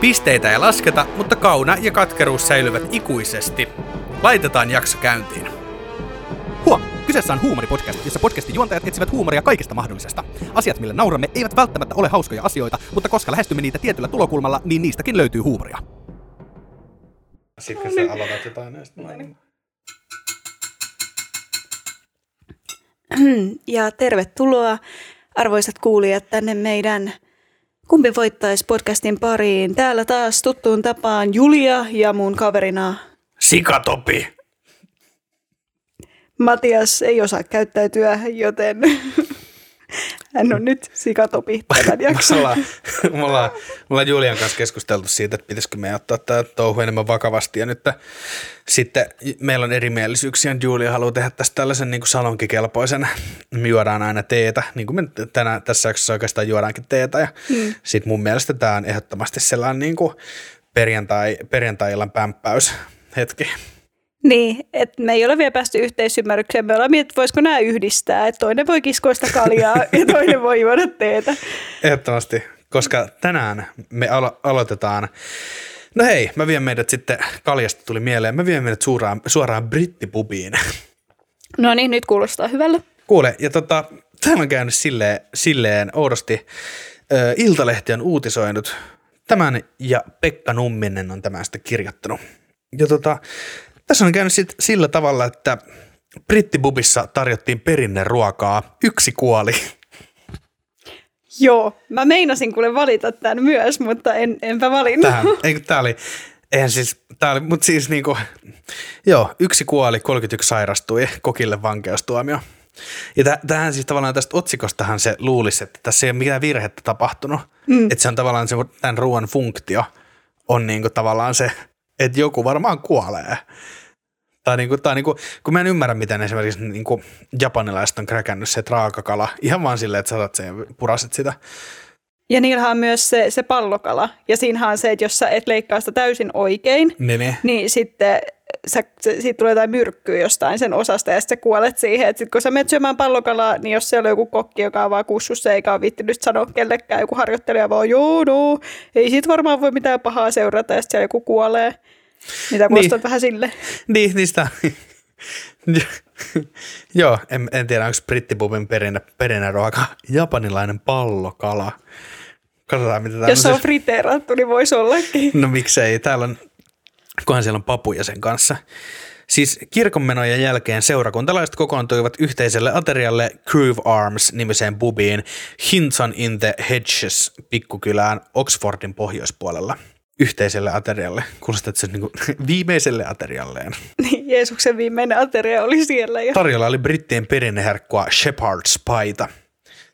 Pisteitä ei lasketa, mutta kauna ja katkeruus säilyvät ikuisesti. Laitetaan jakso käyntiin. Huom! Kyseessä on huumoripodcast, jossa podcastin juontajat etsivät huumoria kaikesta mahdollisesta. Asiat, millä nauramme, eivät välttämättä ole hauskoja asioita, mutta koska lähestymme niitä tietyllä tulokulmalla, niin niistäkin löytyy huumoria. Sitten sä aloitat jotain näistä. Ja tervetuloa arvoisat kuulijat tänne meidän Kumpi voittaisi podcastin pariin. Täällä taas tuttuun tapaan Julia ja mun kaverina Sikatopi! Matias ei osaa käyttäytyä, joten hän on nyt sikatopi tämän Me jakson. ollaan, me, ollaan, me ollaan Julian kanssa keskusteltu siitä, että pitäisikö me ottaa tämä touhu enemmän vakavasti. Ja nyt sitten meillä on erimielisyyksiä. Julia haluaa tehdä tästä tällaisen niin kuin salonkikelpoisen. Me juodaan aina teetä, niin kuin me tänään, tässä jaksossa oikeastaan juodaankin teetä. Ja hmm. sitten mun mielestä tämä on ehdottomasti sellainen niin kuin perjantai, perjantai-illan pämppäys hetki. Niin, että me ei ole vielä päästy yhteisymmärrykseen. Me ollaan miettinyt, voisiko nämä yhdistää, että toinen voi kiskoista kaljaa ja toinen voi juoda teetä. Ehdottomasti, koska tänään me alo- aloitetaan. No hei, mä vien meidät sitten, kaljasta tuli mieleen, mä vien meidät suoraan, suoraan brittipubiin. No niin, nyt kuulostaa hyvällä. Kuule, ja tota, täällä on käynyt silleen, silleen oudosti. Ö, Iltalehti on uutisoinut tämän ja Pekka Numminen on tämän sitten kirjoittanut. Ja tota, tässä on käynyt sit sillä tavalla, että brittibubissa tarjottiin perinneruokaa. Yksi kuoli. Joo, mä meinasin kuule valita tämän myös, mutta en, enpä valinnut. tähän. Eikö tää oli, eihän siis, tää oli, mutta siis niinku, joo, yksi kuoli, 31 sairastui, kokille vankeustuomio. Ja täh- tähän siis tavallaan tästä otsikostahan se luulisi, että tässä ei ole mitään virhettä tapahtunut. Mm. Että se on tavallaan se, tämän ruoan funktio on niinku tavallaan se, että joku varmaan kuolee. Tai, niinku, tai niinku, kun mä en ymmärrä, miten esimerkiksi niinku japanilaiset on kräkännyt se, että raakakala ihan vaan silleen, että sä otat sen ja puraset sitä. Ja niillähän on myös se, se pallokala. Ja siinähän on se, että jos sä et leikkaa sitä täysin oikein, Niin, niin. sitten sä, se, siitä tulee jotain myrkkyä jostain sen osasta ja sitten kuolet siihen. Että sit kun sä menet syömään pallokalaa, niin jos siellä on joku kokki, joka on vaan kussussa eikä ole viittinyt sanoa kellekään, joku harjoittelija vaan joo no, ei siitä varmaan voi mitään pahaa seurata ja sitten siellä joku kuolee. Mitä kuulostaa Niin. vähän sille. Niin, niistä. Joo, en, en tiedä, onko brittipubin perinne, perinneruoka japanilainen pallokala. Katsotaan, mitä täällä Jos on friteerattu, niin voisi ollakin. No miksei, täällä on, kunhan siellä on papuja sen kanssa. Siis kirkonmenojen jälkeen seurakuntalaiset kokoontuivat yhteiselle aterialle Groove Arms-nimiseen pubiin Hinton in the Hedges pikkukylään Oxfordin pohjoispuolella. Yhteiselle aterialle. Kuulostaa, että se on niin viimeiselle aterialleen. Niin Jeesuksen viimeinen ateria oli siellä. Ja... Tarjolla oli brittien perinneherkkua Shepherd's Pieta.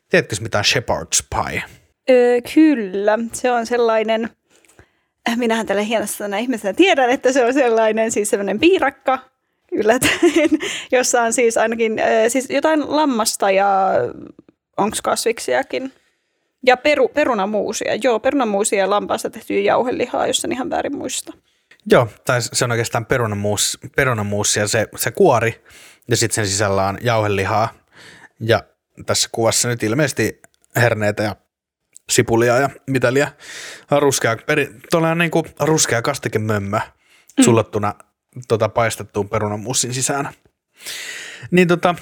Tiedätkö mitä on Shepherd's Pie? Öö, kyllä, se on sellainen, äh, minähän tällä hienosta ihmisenä tiedän, että se on sellainen siis sellainen piirakka, yllättäen, jossa on siis ainakin öö, siis jotain lammasta ja onko kasviksiakin. Ja peru, perunamuusia, joo, perunamuusia ja lampaasta tehtyä jauhelihaa, jos en ihan väärin muista. Joo, tai se on oikeastaan perunamuus, perunamuus ja se, se kuori, ja sitten sen sisällä on jauhelihaa. Ja tässä kuvassa nyt ilmeisesti herneitä ja sipulia ja mitä liian ruskea, peri, tuollainen niin kuin ruskea kastikemömmö mm. tota, paistettuun perunamuussin sisään. Niin tota,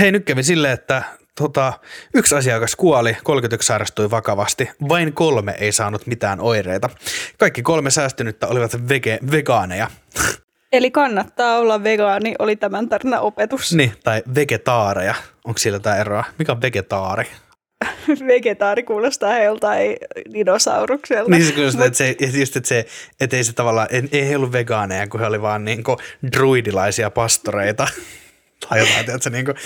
hei nyt kävi silleen, että tota, yksi asiakas kuoli, 31 sairastui vakavasti, vain kolme ei saanut mitään oireita. Kaikki kolme säästynyttä olivat vege- vegaaneja. Eli kannattaa olla vegaani, oli tämän tarinan opetus. niin, tai vegetaareja. Onko siellä tämä eroa? Mikä on vegetaari? Vegetaari kuulostaa joltain dinosaurukselta. Niin se kyllä, että se, että just, että se, että ei se tavallaan, ei, ei he ollut vegaaneja, kun he oli vaan niin druidilaisia pastoreita. Tai jotain, tiedätkö, niin kuin,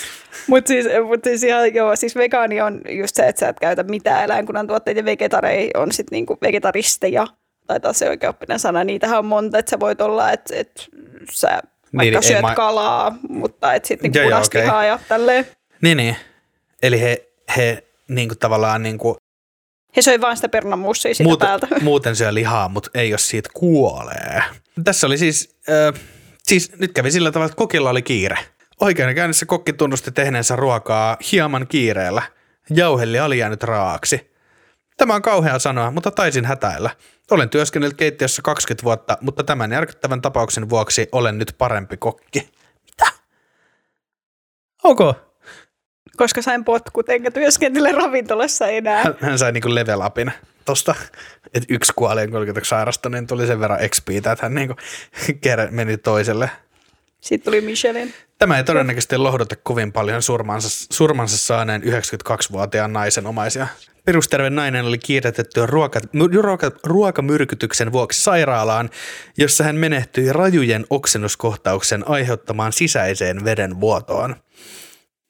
Mutta siis, mut siis, ihan, joo, siis vegaani on just se, että sä et käytä mitään eläinkunnan tuotteita ja vegetarei on sitten niinku vegetaristeja. Taitaa se oikeoppinen sana. Niitähän on monta, että sä voit olla, että et sä vaikka ei syöt ma- kalaa, mutta et sitten punaista okei. lihaa ja tälleen. niin, niin. Eli he, he niin kuin tavallaan niin kuin, He söi vaan sitä pernamussia siitä muuten, päältä. muuten syö lihaa, mutta ei jos siitä kuolee. Tässä oli siis, äh, siis nyt kävi sillä tavalla, että kokilla oli kiire. Oikeudenkäynnissä kokki tunnusti tehneensä ruokaa hieman kiireellä. Jauhelli oli jäänyt raaksi. Tämä on kauhea sanoa, mutta taisin hätäillä. Olen työskennellyt keittiössä 20 vuotta, mutta tämän järkyttävän tapauksen vuoksi olen nyt parempi kokki. Mitä? Onko? Koska sain potkut, enkä työskentele ravintolassa enää. Hän, hän sai niinku level upin tosta, että yksi kuoli ja 30 sairasta, niin tuli sen verran XPtä, että hän niinku kerran meni toiselle. Sitten tuli Michelin. Tämä ei todennäköisesti lohduta kovin paljon surmansa, surmansa saaneen 92-vuotiaan naisen omaisia. Perusterve nainen oli kiiretetty ruoka, ruoka, ruokamyrkytyksen vuoksi sairaalaan, jossa hän menehtyi rajujen oksennuskohtauksen aiheuttamaan sisäiseen verenvuotoon.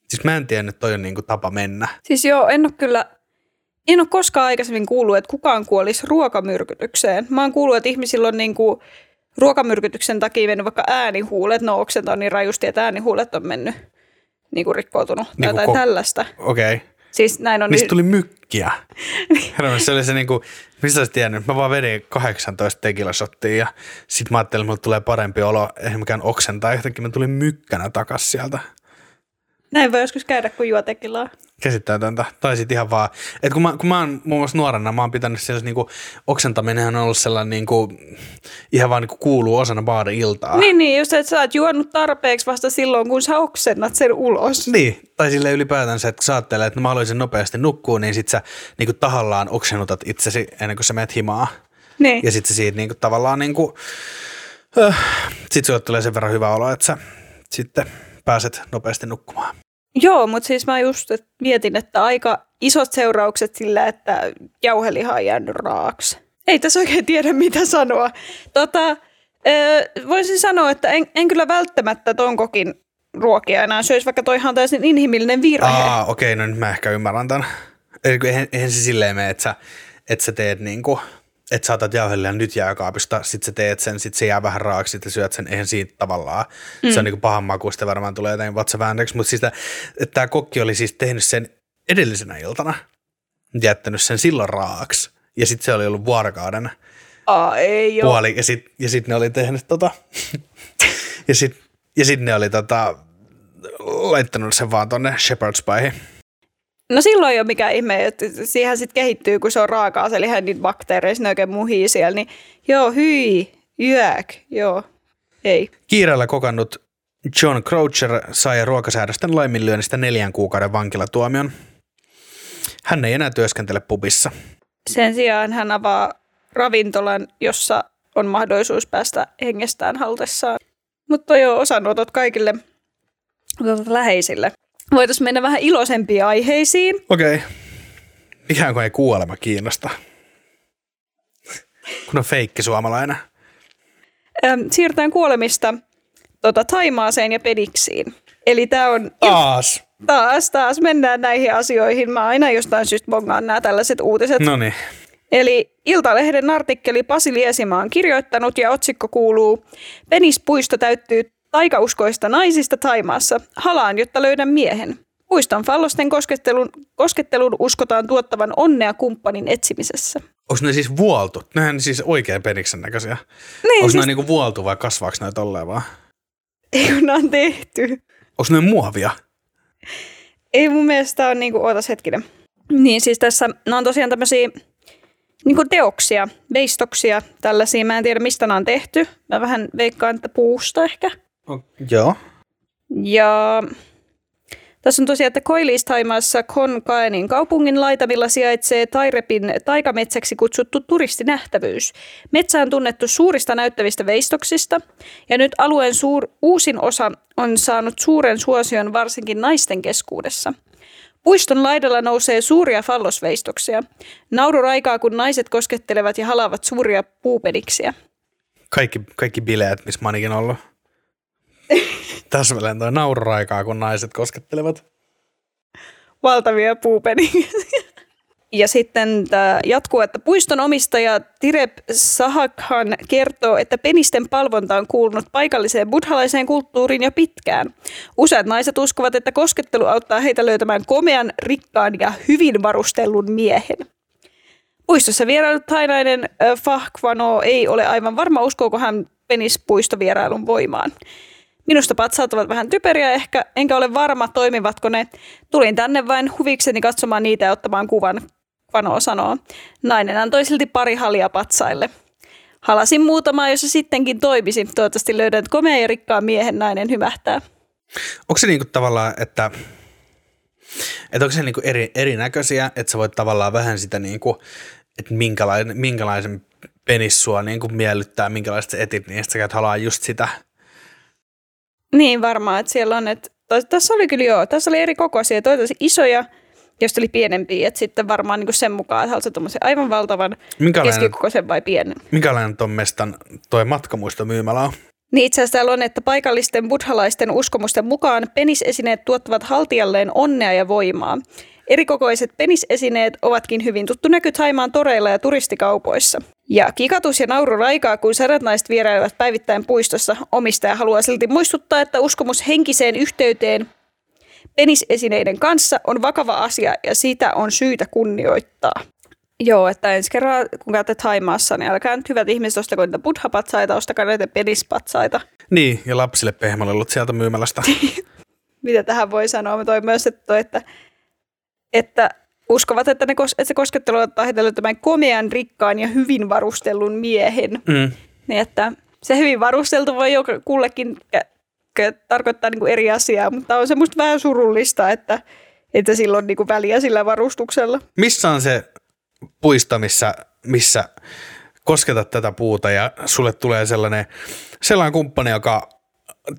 Siis mä en tiennyt, että toi on niinku tapa mennä. Siis joo, en ole kyllä, en ole koskaan aikaisemmin kuullut, että kukaan kuolisi ruokamyrkytykseen. Mä oon kuullut, että ihmisillä on niinku ruokamyrkytyksen takia mennyt vaikka äänihuulet, no oksentaa niin rajusti, että äänihuulet on mennyt niinku rikkoutunut tai Niinku jotain ko- tällaista. Okei. Okay. Siis näin on. Niistä tuli mykkiä. Herra, se oli se niinku, mistä olisit tiennyt, mä vaan vedin 18 tekilasottia ja sit mä ajattelin, että mulle tulee parempi olo, ei mikään oksentaa, yhtäkkiä mä tulin mykkänä takas sieltä. Näin voi joskus käydä, kun juo tekilaa. Käsittämätöntä. Tai sit ihan vaan, että kun mä, kun mä oon muun muassa nuorena, mä oon pitänyt siellä niinku, oksentaminen on ollut sellainen niinku, ihan vaan niinku kuuluu osana baari-iltaa. Niin, niin, just että sä oot juonut tarpeeksi vasta silloin, kun sä oksennat sen ulos. Niin, tai sille ylipäätänsä, että kun sä ajattelet, että mä haluaisin nopeasti nukkua, niin sit sä niinku tahallaan oksennutat itsesi ennen kuin sä menet himaa. Niin. Ja sitten siitä niinku tavallaan niinku, äh, sit sulle tulee sen verran hyvä olo, että sä sitten pääset nopeasti nukkumaan. Joo, mutta siis mä just et mietin, että aika isot seuraukset sillä, että jauheliha on jäänyt raaksi. Ei tässä oikein tiedä, mitä sanoa. Tota, voisin sanoa, että en, en kyllä välttämättä ton kokin ruokia enää syöisi, vaikka toihan on täysin inhimillinen virhe. Aa, okei, no nyt mä ehkä ymmärrän tämän. Eihän, eihän se silleen mene, että sä, että sä teet niinku, että sä otat jauhelia nyt jääkaapista, sit sä teet sen, sit se jää vähän raaksi, sit syöt sen, eihän siitä tavallaan. Mm. Se on niinku pahan makuista, varmaan tulee jotain vatsaväänneksi, mutta siis tämä kokki oli siis tehnyt sen edellisenä iltana, jättänyt sen silloin raaksi, ja sitten se oli ollut vuorokauden Aa, ei joo. puoli, ja sitten ja sit ne oli tehnyt tota, ja sitten ja sit ne oli tota, laittanut sen vaan tonne Shepherd's Piehin. No silloin ei ole mikään ihme, että siihen sitten kehittyy, kun se on raakaa, se lihan niitä bakteereja, ne oikein muhii siellä, niin joo, hyi, yäk, joo, ei. Kiireellä kokannut John Croucher sai ruokasäädösten laiminlyönnistä neljän kuukauden vankilatuomion. Hän ei enää työskentele pubissa. Sen sijaan hän avaa ravintolan, jossa on mahdollisuus päästä hengestään haltessaan. Mutta joo, osanotot kaikille läheisille. Voitaisiin mennä vähän iloisempiin aiheisiin. Okei. Okay. Ikään kuin ei kuolema kiinnosta. Kun on feikki suomalainen. Ähm, siirrytään kuolemista tota, Taimaaseen ja pediksiin. Eli tämä on Taas. taas, taas mennään näihin asioihin. Mä aina jostain syystä bongaan nämä tällaiset uutiset. No niin. Eli Iltalehden artikkeli Pasi Liesimaa on kirjoittanut ja otsikko kuuluu Penispuisto täyttyy taikauskoista naisista Taimaassa. Halaan, jotta löydän miehen. Puiston fallosten koskettelun, koskettelun uskotaan tuottavan onnea kumppanin etsimisessä. Onko ne siis vuoltu? Nehän siis oikein peniksen näköisiä. Niin, Onko siis, ne niinku vuoltu vai kasvaako ne tolleen vaan? ei kun nämä on tehty. Onko ne muovia? Ei mun mielestä ole niinku, ootas hetkinen. Niin siis tässä, nämä on tosiaan tämmöisiä niinku teoksia, veistoksia, tällaisia. Mä en tiedä mistä nämä on tehty. Mä vähän veikkaan, että puusta ehkä. Joo. Ja tässä on tosiaan, että Koillis-Taimaassa Konkaenin kaupungin laitamilla sijaitsee Tairepin taikametsäksi kutsuttu turistinähtävyys. Metsä on tunnettu suurista näyttävistä veistoksista, ja nyt alueen suur, uusin osa on saanut suuren suosion varsinkin naisten keskuudessa. Puiston laidalla nousee suuria fallosveistoksia. Nauru raikaa, kun naiset koskettelevat ja halaavat suuria puupediksiä. Kaikki, kaikki bileet, missä mä oon ollut. Täsmälleen toi naururaikaa, kun naiset koskettelevat. valtavia puupeniä. Ja sitten tämä jatkuu, että puiston omistaja Tirep Sahakhan kertoo, että penisten palvonta on kuulunut paikalliseen buddhalaiseen kulttuuriin jo pitkään. Useat naiset uskovat, että koskettelu auttaa heitä löytämään komean, rikkaan ja hyvin varustellun miehen. Puistossa vierailut tainainen äh, Fahkvano ei ole aivan varma, uskooko hän penispuistovierailun voimaan. Minusta patsaat ovat vähän typeriä ehkä, enkä ole varma toimivatko ne. Tulin tänne vain huvikseni katsomaan niitä ja ottamaan kuvan, Vano sanoo. Nainen antoi silti pari halia patsaille. Halasin muutamaa, jos se sittenkin toimisi. Toivottavasti löydän komea ja rikkaan miehen nainen hymähtää. Onko se niinku tavallaan, että, että onko se niinku eri, erinäköisiä, että sä voit tavallaan vähän sitä, niinku, että minkälainen, minkälaisen penis sua niinku miellyttää, minkälaiset etit, niin sä käyt halaa just sitä. Niin varmaan, että siellä on, että tässä oli kyllä joo, tässä oli eri kokoisia, toivottavasti isoja, josta oli pienempiä, että sitten varmaan niin sen mukaan, että haluatko tuommoisen aivan valtavan keskikokoisen vai pienen. minkälainen ton mestan toi matkamuistomyymälä on? Niin itse asiassa täällä on, että paikallisten buddhalaisten uskomusten mukaan penisesineet tuottavat haltijalleen onnea ja voimaa. Erikokoiset penisesineet ovatkin hyvin tuttu näky Taimaan toreilla ja turistikaupoissa. Ja kikatus ja nauru raikaa, kun sadat naiset vierailevat päivittäin puistossa. Omistaja haluaa silti muistuttaa, että uskomus henkiseen yhteyteen penisesineiden kanssa on vakava asia ja sitä on syytä kunnioittaa. Joo, että ensi kerran kun käytte Taimaassa, niin älkää nyt hyvät ihmiset ostako niitä buddha-patsaita, ostakaa näitä penispatsaita. Niin, ja lapsille pehmolellut sieltä myymälästä. Mitä tähän voi sanoa? Mä toin myös, että, että, että uskovat, että, ne, kos- että se koskettelu ottaa heitä löytämään komean, rikkaan ja hyvin varustellun miehen. Mm. Niin, että se hyvin varusteltu voi jo kullekin tarkoittaa niin kuin eri asiaa, mutta on semmoista vähän surullista, että, että sillä on niin kuin väliä sillä varustuksella. Missä on se puisto, missä, missä kosketat tätä puuta ja sulle tulee sellainen, sellainen kumppani, joka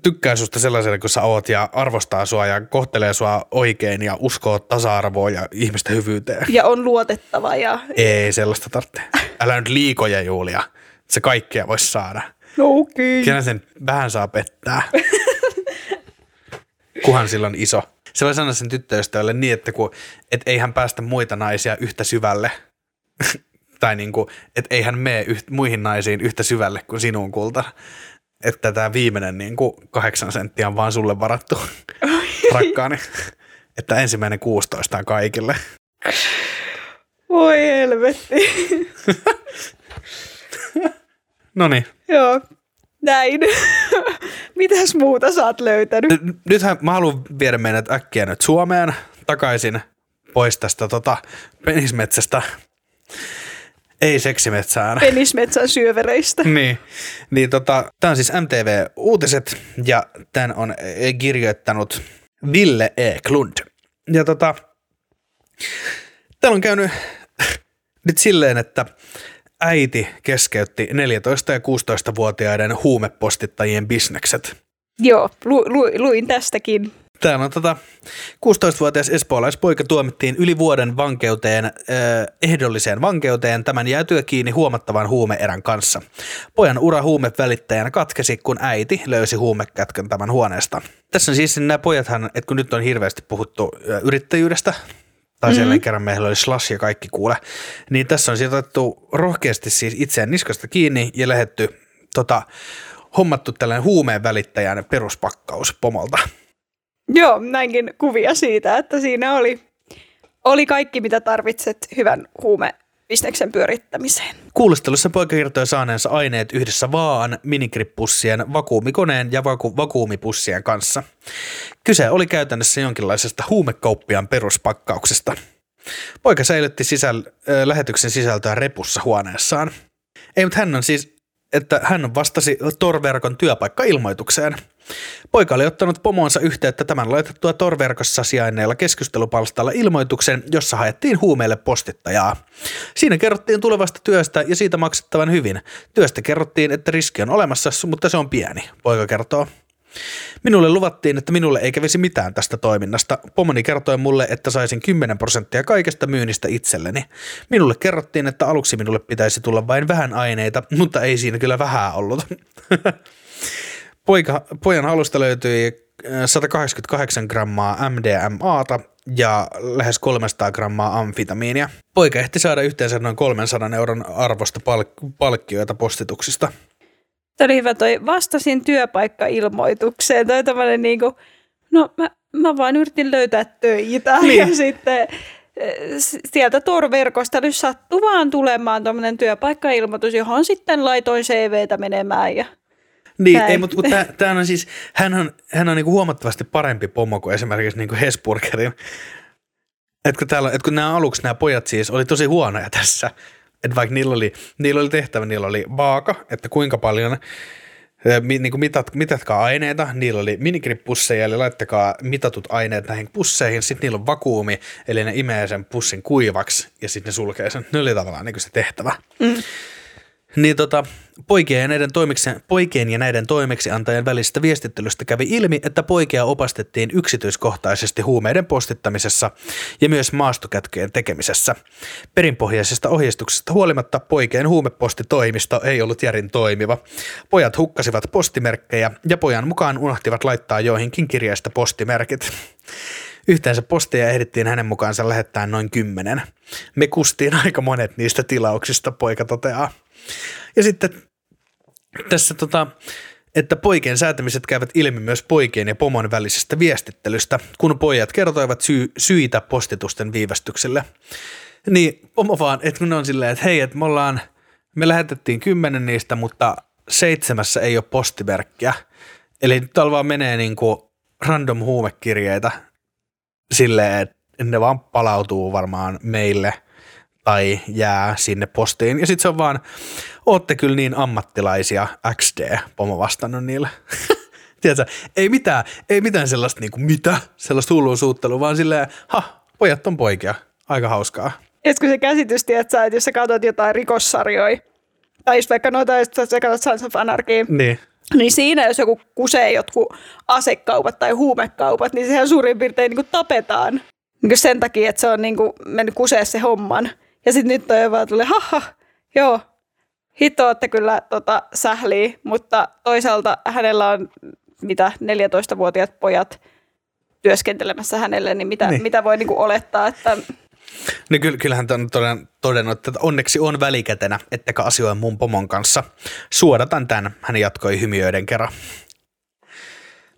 tykkää susta sellaisena kuin sä oot ja arvostaa sua ja kohtelee sua oikein ja uskoo tasa-arvoa ja ihmisten hyvyyteen. Ja on luotettava ja Ei sellaista tarvitse. Älä nyt liikoja, Julia. Se kaikkea voisi saada. no okei. Kyllä sen vähän saa pettää. Kuhan silloin iso. Se voi sanoa sen tyttöystävälle niin, että kun, et ei hän päästä muita naisia yhtä syvälle. tai niin kuin, että ei hän mene yht, muihin naisiin yhtä syvälle kuin sinun kulta. Että tämä viimeinen niin kuin kahdeksan senttiä on vaan sulle varattu, rakkaani. Että ensimmäinen 16 on kaikille. Voi helvetti. No niin. Joo, näin. Mitäs muuta sä oot löytänyt? N- Nythän mä haluan viedä meidät äkkiä nyt Suomeen takaisin pois tästä tota, penismetsästä. Ei seksimetsään. Penismetsän syövereistä. niin, niin tota, tämä on siis MTV Uutiset ja tämän on kirjoittanut Ville E. Klund. Ja tota, täällä on käynyt nyt silleen, että äiti keskeytti 14- ja 16-vuotiaiden huumepostittajien bisnekset. Joo, lu, lu, luin tästäkin. Täällä on tota, 16-vuotias espoolaispoika tuomittiin yli vuoden vankeuteen, äh, ehdolliseen vankeuteen tämän jäätyä kiinni huomattavan huumeerän kanssa. Pojan ura huumevälittäjänä katkesi, kun äiti löysi huumekätkön tämän huoneesta. Tässä on siis nämä pojathan, että kun nyt on hirveästi puhuttu yrittäjyydestä, tai siellä mm-hmm. kerran meillä oli slash ja kaikki kuule, niin tässä on siis otettu rohkeasti siis itseään niskasta kiinni ja lähetty tota, hommattu tällainen huumeen välittäjän peruspakkaus pomolta. Joo, näinkin kuvia siitä, että siinä oli, oli kaikki, mitä tarvitset hyvän huumebisneksen pyörittämiseen. Kuulustelussa poika kertoi saaneensa aineet yhdessä vaan minikripussien, vakuumikoneen ja vaku- vakuumipussien kanssa. Kyse oli käytännössä jonkinlaisesta huumekauppiaan peruspakkauksesta. Poika säilytti sisäl- äh, lähetyksen sisältöä repussa huoneessaan. Ei, mutta hän on siis, että hän vastasi Torverkon työpaikkailmoitukseen. Poika oli ottanut pomoonsa yhteyttä tämän laitettua Torverkossa sijainneella keskustelupalstalla ilmoituksen, jossa haettiin huumeille postittajaa. Siinä kerrottiin tulevasta työstä ja siitä maksettavan hyvin. Työstä kerrottiin, että riski on olemassa, mutta se on pieni, poika kertoo. Minulle luvattiin, että minulle ei kävisi mitään tästä toiminnasta. Pomoni kertoi mulle, että saisin 10 prosenttia kaikesta myynnistä itselleni. Minulle kerrottiin, että aluksi minulle pitäisi tulla vain vähän aineita, mutta ei siinä kyllä vähän ollut. Poika, pojan alusta löytyi äh, 188 grammaa MDMAta ja lähes 300 grammaa amfitamiinia. Poika ehti saada yhteensä noin 300 euron arvosta palk- palkkioita postituksista. Tämä oli hyvä toi, vastasin työpaikkailmoitukseen. Toi tämmöinen niinku, no mä, mä vaan yritin löytää töitä Niin. ja sitten s- sieltä Tor-verkosta nyt sattui vaan tulemaan tämmöinen työpaikkailmoitus, johon sitten laitoin CVtä menemään ja Niin, Näin. ei, mutta kun tää, tää on siis, hän on, hän on niinku huomattavasti parempi pomo kuin esimerkiksi niinku Hesburgerin. Et kun, täällä, et kun nämä aluksi nämä pojat siis oli tosi huonoja tässä, että vaikka niillä oli, niillä oli tehtävä, niillä oli vaaka, että kuinka paljon niin kuin mitat, mitatkaa aineita, niillä oli minigripusseja, eli laittakaa mitatut aineet näihin pusseihin, sitten niillä on vakuumi, eli ne imee sen pussin kuivaksi ja sitten ne sulkee sen. Ne oli tavallaan niin kuin se tehtävä. Mm. Niin tota, poikien ja, näiden toimiksi, poikien ja näiden toimeksiantajien välisestä viestittelystä kävi ilmi, että poikia opastettiin yksityiskohtaisesti huumeiden postittamisessa ja myös maastokätköjen tekemisessä. Perinpohjaisesta ohjeistuksesta huolimatta poikien huumepostitoimisto ei ollut järin toimiva. Pojat hukkasivat postimerkkejä ja pojan mukaan unohtivat laittaa joihinkin kirjeistä postimerkit. Yhteensä posteja ehdittiin hänen mukaansa lähettää noin kymmenen. Me kustiin aika monet niistä tilauksista, poika toteaa. Ja sitten tässä tota, että poikien säätämiset käyvät ilmi myös poikien ja pomon välisestä viestittelystä, kun pojat kertoivat syy, syitä postitusten viivästykselle. Niin pomo vaan, että kun ne on silleen, että hei, että me ollaan, me lähetettiin kymmenen niistä, mutta seitsemässä ei ole postimerkkiä. Eli nyt vaan menee niin kuin random huumekirjeitä silleen, että ne vaan palautuu varmaan meille tai jää sinne postiin. Ja sitten se on vaan, ootte kyllä niin ammattilaisia, XD, pomo vastannut niille. Tiedätkö, ei mitään, ei mitään sellaista niinku mitä, sellaista hullua suuttelua, vaan silleen, ha, pojat on poikia, aika hauskaa. Et kun se käsitys, tiedätkö, että jos sä katsot jotain rikossarjoja, tai just vaikka noita, jos sä katsot Sons of Anarchy, Niin. niin siinä jos joku kusee jotkut asekaupat tai huumekaupat, niin sehän suurin piirtein niin kuin tapetaan. Niin kuin sen takia, että se on niin kuin mennyt kusee se homman. Ja sitten nyt toi vaan tulee, haha, joo, hitto olette kyllä tota, sähliä, mutta toisaalta hänellä on mitä 14-vuotiaat pojat työskentelemässä hänelle, niin mitä, Niin. mitä voi niin kuin olettaa, että No kyllä, kyllähän on toden- todennut, että onneksi on välikätenä, ettekä asioi mun pomon kanssa. Suodatan tämän, hän jatkoi hymiöiden kerran.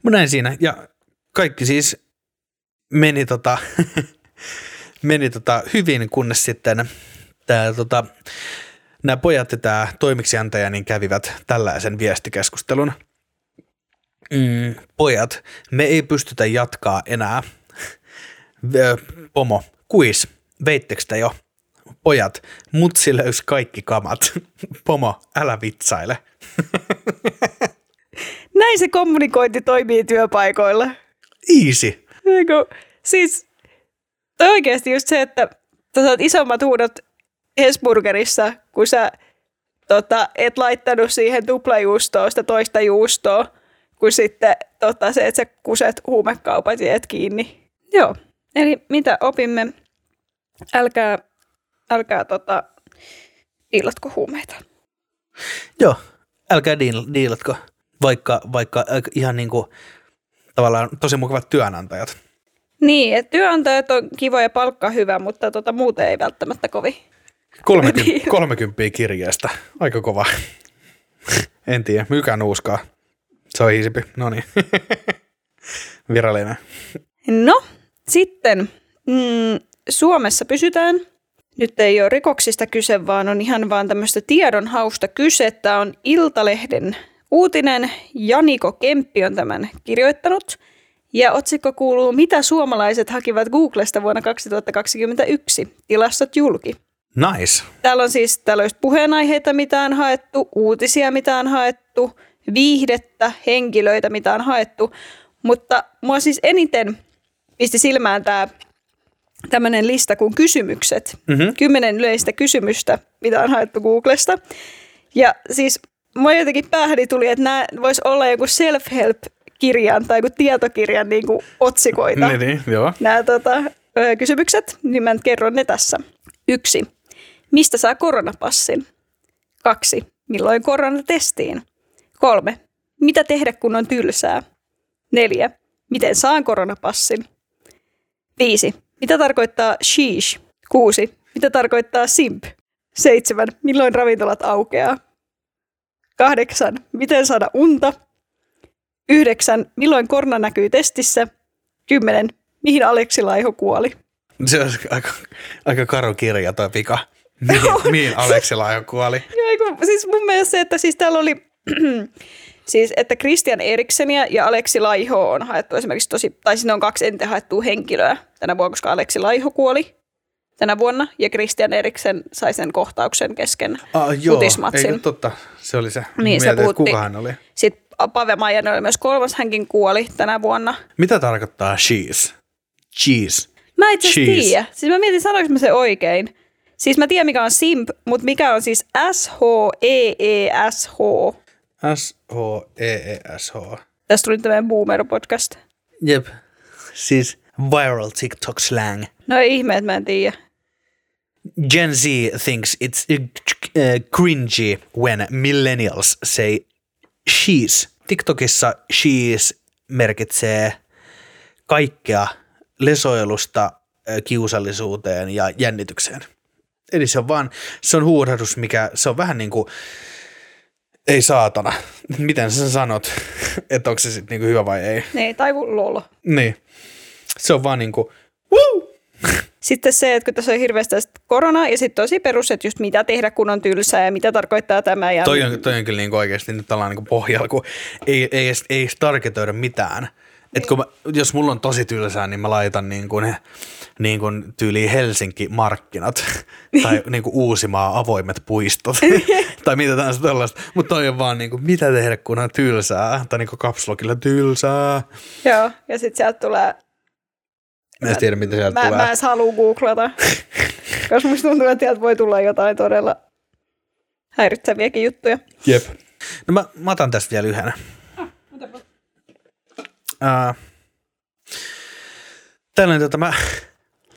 Mä näin siinä, ja kaikki siis meni, tota, meni tota hyvin, kunnes sitten tää, tota, nämä pojat ja tämä toimiksiantaja niin kävivät tällaisen viestikeskustelun. Mm, pojat, me ei pystytä jatkaa enää. Pomo, kuis, veittekö te jo? Pojat, mutsi löysi kaikki kamat. Pomo, älä vitsaile. näin se kommunikointi toimii työpaikoilla. Easy. Eiku, siis toi oikeasti just se, että sä saat isommat huudot Hesburgerissa, kun sä tota, et laittanut siihen tuplajuustoa sitä toista juustoa, kuin sitten tota, se, että sä kuset huumekaupat ja et kiinni. Joo, eli mitä opimme? Älkää, älkää tota, diilatko huumeita. Joo, älkää diil- diilatko, vaikka, vaikka äh, ihan niinku tavallaan tosi mukavat työnantajat. Niin, että työnantajat on kivoja ja palkka hyvä, mutta tota, muuten ei välttämättä kovin. 30, 30 kirjeestä, aika kova. En tiedä, mykä nuuskaa. Se on easypi, no niin. Virallinen. No, sitten mm, Suomessa pysytään. Nyt ei ole rikoksista kyse, vaan on ihan vaan tämmöistä tiedonhausta kyse. Tämä on Iltalehden uutinen. Janiko Kemppi on tämän kirjoittanut. Ja otsikko kuuluu, mitä suomalaiset hakivat Googlesta vuonna 2021? Tilastot julki. Nice. Täällä on siis täällä on puheenaiheita, mitä on haettu, uutisia, mitä on haettu, viihdettä, henkilöitä, mitä on haettu. Mutta mua siis eniten pisti silmään tämä tämmöinen lista kuin kysymykset. Mhm. Kymmenen yleistä kysymystä, mitä on haettu Googlesta. Ja siis mua jotenkin päähäni tuli, että nämä vois olla joku self-help-kirjan tai joku tietokirjan niin kuin otsikoita Niin, niin, joo. nämä tota, kysymykset, niin mä nyt kerron ne tässä. Yksi. Mistä saa koronapassin? Kaksi. Milloin koronatestiin? Kolme. Mitä tehdä, kun on tylsää? Neljä. Miten saan koronapassin? Viisi. Mitä tarkoittaa sheesh? Kuusi. Mitä tarkoittaa simp? Seitsemän. Milloin ravintolat aukeaa? Kahdeksan. Miten saada unta? Yhdeksän. Milloin korona näkyy testissä? Kymmenen. Mihin Aleksi Laiho kuoli? Se on aika, aika karu kirja toi pika. Mihin, mihin Aleksi Laiho kuoli? Joo, siis mun mielestä se, että siis täällä oli, siis että Christian Eriksenia ja Aleksi Laiho on haettu esimerkiksi tosi, tai sinne on kaksi eniten haettua henkilöä tänä vuonna, koska Aleksi Laiho kuoli tänä vuonna ja Christian Eriksen sai sen kohtauksen kesken Ah, joo, eikö totta? Se oli se. Niin, se puhutti. kuka hän oli. Pave Maijanen oli myös kolmas, hänkin kuoli tänä vuonna. Mitä tarkoittaa cheese? Cheese. Mä itse asiassa tiedä. Siis mä mietin, sanoinko mä se oikein. Siis mä tiedän, mikä on simp, mutta mikä on siis E S-H-E-E-S-H. S-H-E-E-S-H. Tästä tuli tämmöinen boomer-podcast. Jep. Siis viral TikTok slang. No ei ihme, että mä en tiedä. Gen Z thinks it's uh, cringy when millennials say she's. TikTokissa she's merkitsee kaikkea lesoilusta kiusallisuuteen ja jännitykseen. Eli se on vaan, se on huurahdus, mikä, se on vähän niin kuin, ei saatana. Miten sä sanot, että onko se sitten niinku hyvä vai ei? Niin, tai kuin lolo. Niin. Se on vaan niin kuin, woo! Sitten se, että kun tässä on hirveästi korona ja sitten tosi perus, että just mitä tehdä, kun on tylsää ja mitä tarkoittaa tämä. Ja Toi on, toi on kyllä niin oikeasti nyt ollaan niin pohjalla, kun ei, ei, edes, ei edes targetoida mitään. Et kun mä, jos mulla on tosi tylsää, niin mä laitan niin kuin, niin kuin tyyliin Helsinki-markkinat tai niin kuin Uusimaa avoimet puistot tai mitä tahansa tällaista. Mutta toi on vaan niin kuin, mitä tehdä, kun on tylsää tai niin kuin kapslokilla tylsää. Joo, ja sitten sieltä tulee, Mä en tiedä, mitä sieltä mä, tulee. mä edes halua googlata, koska musta tuntuu, että sieltä voi tulla jotain todella häiritseviäkin juttuja. Jep. No mä, mä otan tästä vielä yhden. Uh, tällainen tota mä,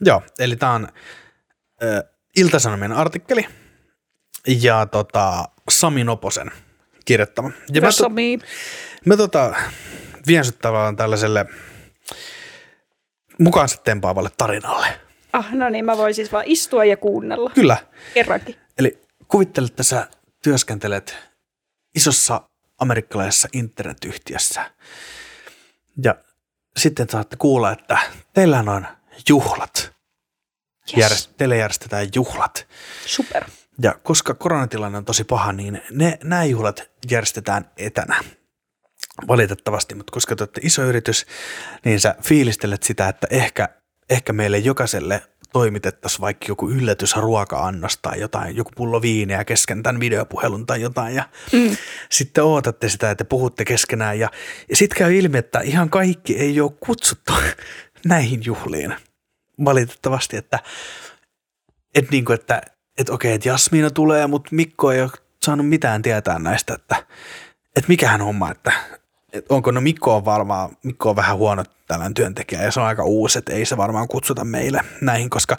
joo, eli tää on uh, Ilta-Sanomien artikkeli ja tota, Sami Noposen kirjoittama. Ja mä, Jos sopii. mä tota, vien sut tavallaan tällaiselle mukaansa tempaavalle tarinalle. Ah, no niin, mä voin siis vaan istua ja kuunnella. Kyllä. Kerrankin. Eli kuvittele, että sä työskentelet isossa amerikkalaisessa internetyhtiössä ja sitten saatte kuulla, että teillä on juhlat. Yes. Järjest, teille järjestetään juhlat. Super. Ja koska koronatilanne on tosi paha, niin ne, nämä juhlat järjestetään etänä. Valitettavasti, mutta koska te olette iso yritys, niin sä fiilistelet sitä, että ehkä, ehkä meille jokaiselle toimitettaisiin vaikka joku yllätys ruoka-annos tai jotain, joku pullo viineä kesken tämän videopuhelun tai jotain. Ja mm. sitten ootatte sitä, että puhutte keskenään ja, ja sitten käy ilmi, että ihan kaikki ei ole kutsuttu näihin juhliin. Valitettavasti, että että niinku, että et okei, että Jasmiina tulee, mutta Mikko ei ole saanut mitään tietää näistä, että et mikähän homma, että et onko, no Mikko on varmaan, Mikko on vähän huono tällainen työntekijä ja se on aika uusi, että ei se varmaan kutsuta meille näihin, koska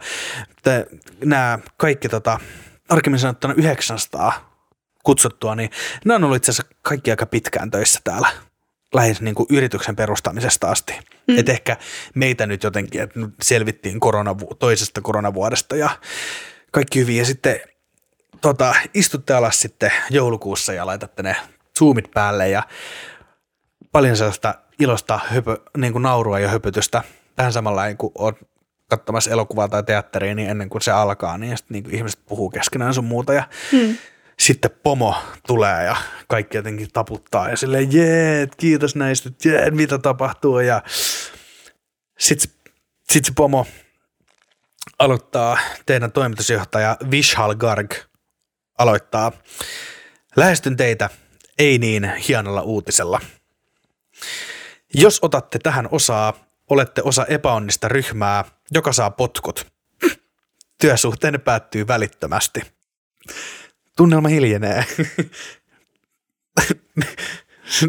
nämä kaikki tota, tarkemmin sanottuna 900 kutsuttua, niin ne on ollut itse asiassa kaikki aika pitkään töissä täällä lähes niin kuin yrityksen perustamisesta asti. Mm. Et ehkä meitä nyt jotenkin, että nyt selvittiin koronavu- toisesta koronavuodesta ja kaikki hyvin. Ja sitten tota, istutte alas sitten joulukuussa ja laitatte ne zoomit päälle ja paljon sellaista ilosta höpö, niin kuin naurua ja höpötystä. Tähän samalla kun oot katsomassa elokuvaa tai teatteria, niin ennen kuin se alkaa, niin, sitten niin kuin ihmiset puhuu keskenään sun muuta ja Hmm. sitten pomo tulee ja kaikki jotenkin taputtaa ja silleen, jee, kiitos näistä, jee, mitä tapahtuu ja sitten sit se pomo aloittaa, teidän toimitusjohtaja Vishal Garg aloittaa, lähestyn teitä ei niin hienolla uutisella. Jos otatte tähän osaa, olette osa epäonnista ryhmää, joka saa potkut. Työsuhteenne päättyy välittömästi. Tunnelma hiljenee.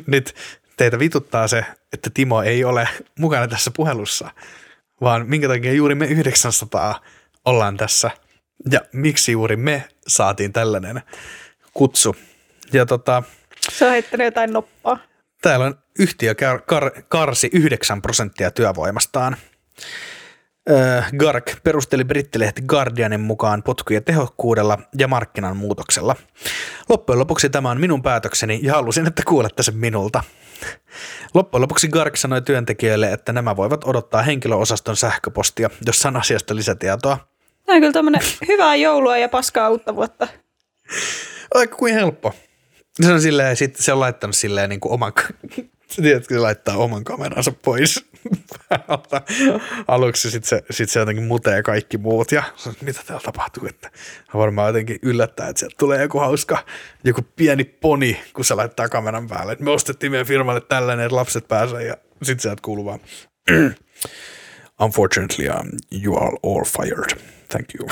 Nyt teitä vituttaa se, että Timo ei ole mukana tässä puhelussa, vaan minkä takia juuri me 900 ollaan tässä ja miksi juuri me saatiin tällainen kutsu. Ja tota, Se on heittänyt jotain noppaa. Täällä on yhtiö kar- kar- karsi 9 prosenttia työvoimastaan. Gark perusteli brittilehti Guardianin mukaan potkujen tehokkuudella ja markkinan muutoksella. Loppujen lopuksi tämä on minun päätökseni ja halusin, että kuulette sen minulta. Loppujen lopuksi Gark sanoi työntekijöille, että nämä voivat odottaa henkilöosaston sähköpostia, jossa on asiasta lisätietoa. Tämä on kyllä tämmöinen hyvää joulua ja paskaa uutta vuotta. Aika kuin helppo. Se on silleen, sit se on laittanut silleen niin kuin oman, tiedätkö, se laittaa oman kameransa pois. Aluksi sitten se, sit se jotenkin mutee kaikki muut ja mitä täällä tapahtuu, että varmaan jotenkin yllättää, että sieltä tulee joku hauska, joku pieni poni, kun se laittaa kameran päälle. Me ostettiin meidän firmalle tällainen, että lapset pääsee ja sitten sieltä kuuluu vaan Unfortunately, um, you are all fired. Thank you.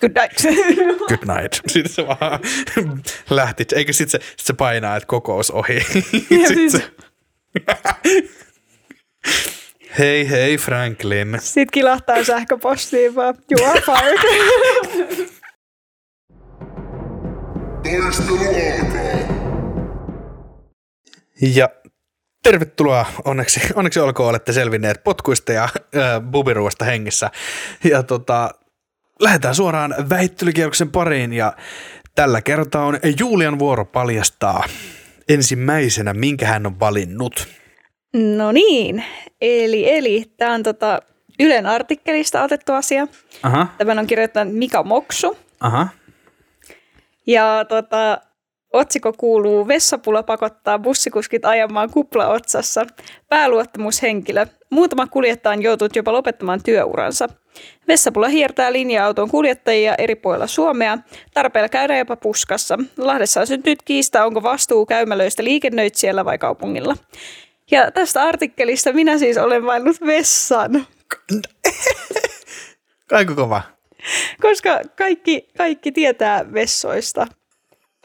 Good night. Good night. Sitten se vaan lähti. Eikö sitten se, sit se painaa, että kokous ohi. Ja Sitten siis- se... hei hei Franklin. Sitten kilahtaa sähköpostiin vaan, you are fired. Taistelu alkaa. Ja tervetuloa, onneksi, onneksi olkoon olette selvinneet potkuista ja äh, bubiruosta hengissä. Ja tota, lähdetään suoraan väittelykierroksen pariin ja tällä kertaa on Julian vuoro paljastaa ensimmäisenä, minkä hän on valinnut. No niin, eli, eli tämä on tota Ylen artikkelista otettu asia. Aha, Tämän on kirjoittanut Mika Moksu. aha. Ja tota, otsikko kuuluu Vessapula pakottaa bussikuskit ajamaan kuplaotsassa. Pääluottamushenkilö. Muutama kuljettaja on joutunut jopa lopettamaan työuransa. Vessapula hiertää linja-auton kuljettajia eri puolilla Suomea. Tarpeella käydään jopa puskassa. Lahdessa on syntynyt kiista, onko vastuu käymälöistä liikennöitsijällä vai kaupungilla. Ja tästä artikkelista minä siis olen valinnut vessan, Aika kova. koska kaikki, kaikki tietää vessoista.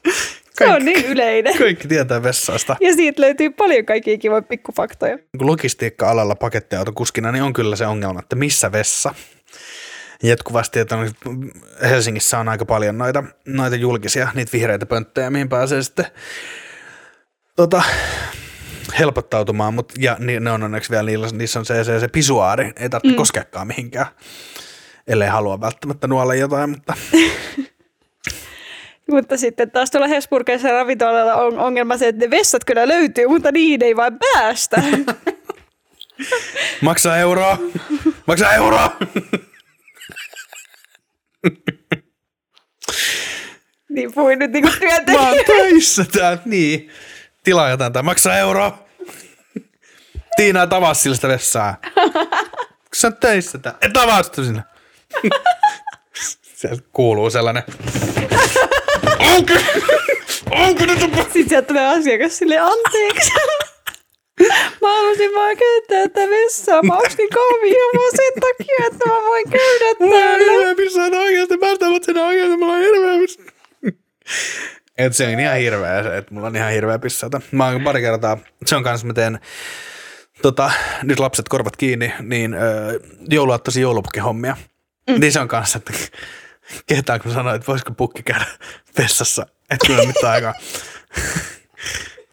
Se on niin yleinen. Kaikki tietää vessaista. Ja siitä löytyy paljon kaikkia kivoja pikkufaktoja. Kun logistiikka-alalla pakettiautokuskina, niin on kyllä se ongelma, että missä vessa. Jatkuvasti, että on, Helsingissä on aika paljon noita, noita julkisia, niitä vihreitä pönttejä, mihin pääsee sitten tota, helpottautumaan, mutta ja ne on onneksi vielä, niillä, niissä on se, se, se pisuaari, ei tarvitse mm. koskeakaan mihinkään, ellei halua välttämättä nuolla jotain, mutta Mutta sitten taas tuolla Hesburgeissa ravintolalla on ongelma se, että ne vessat kyllä löytyy, mutta niihin ei vaan päästä. maksaa euroa, maksaa euroa. niin puhuin nyt niinku Mä oon töissä täällä, niin. Tilaa jotain tai maksaa euroa. Tiina tavaa sillä sitä vessaa. Kun sä oot töissä täällä. Et avaa sitä sinne. Sieltä kuuluu sellainen. Onko? Onko nyt on... Sitten sieltä tulee asiakas sille anteeksi. Mä halusin vaan käyttää tätä vessaa. Mä ostin kahvia vaan sen takia, että mä voin käydä Mulla on täällä. hirveä pissata oikeasti. Mä sitä sen oikeasti. Mulla on hirveä pissata. Et se on ihan hirveä se, että mulla on ihan hirveä pissata. Mä oon pari kertaa, se on kanssa, mä teen tota, nyt lapset korvat kiinni, niin öö, jouluaattosi joulupukihommia. Mm. Niin se on kanssa, että ketään kun sanoin, että voisiko pukki käydä vessassa, että kyllä nyt aika,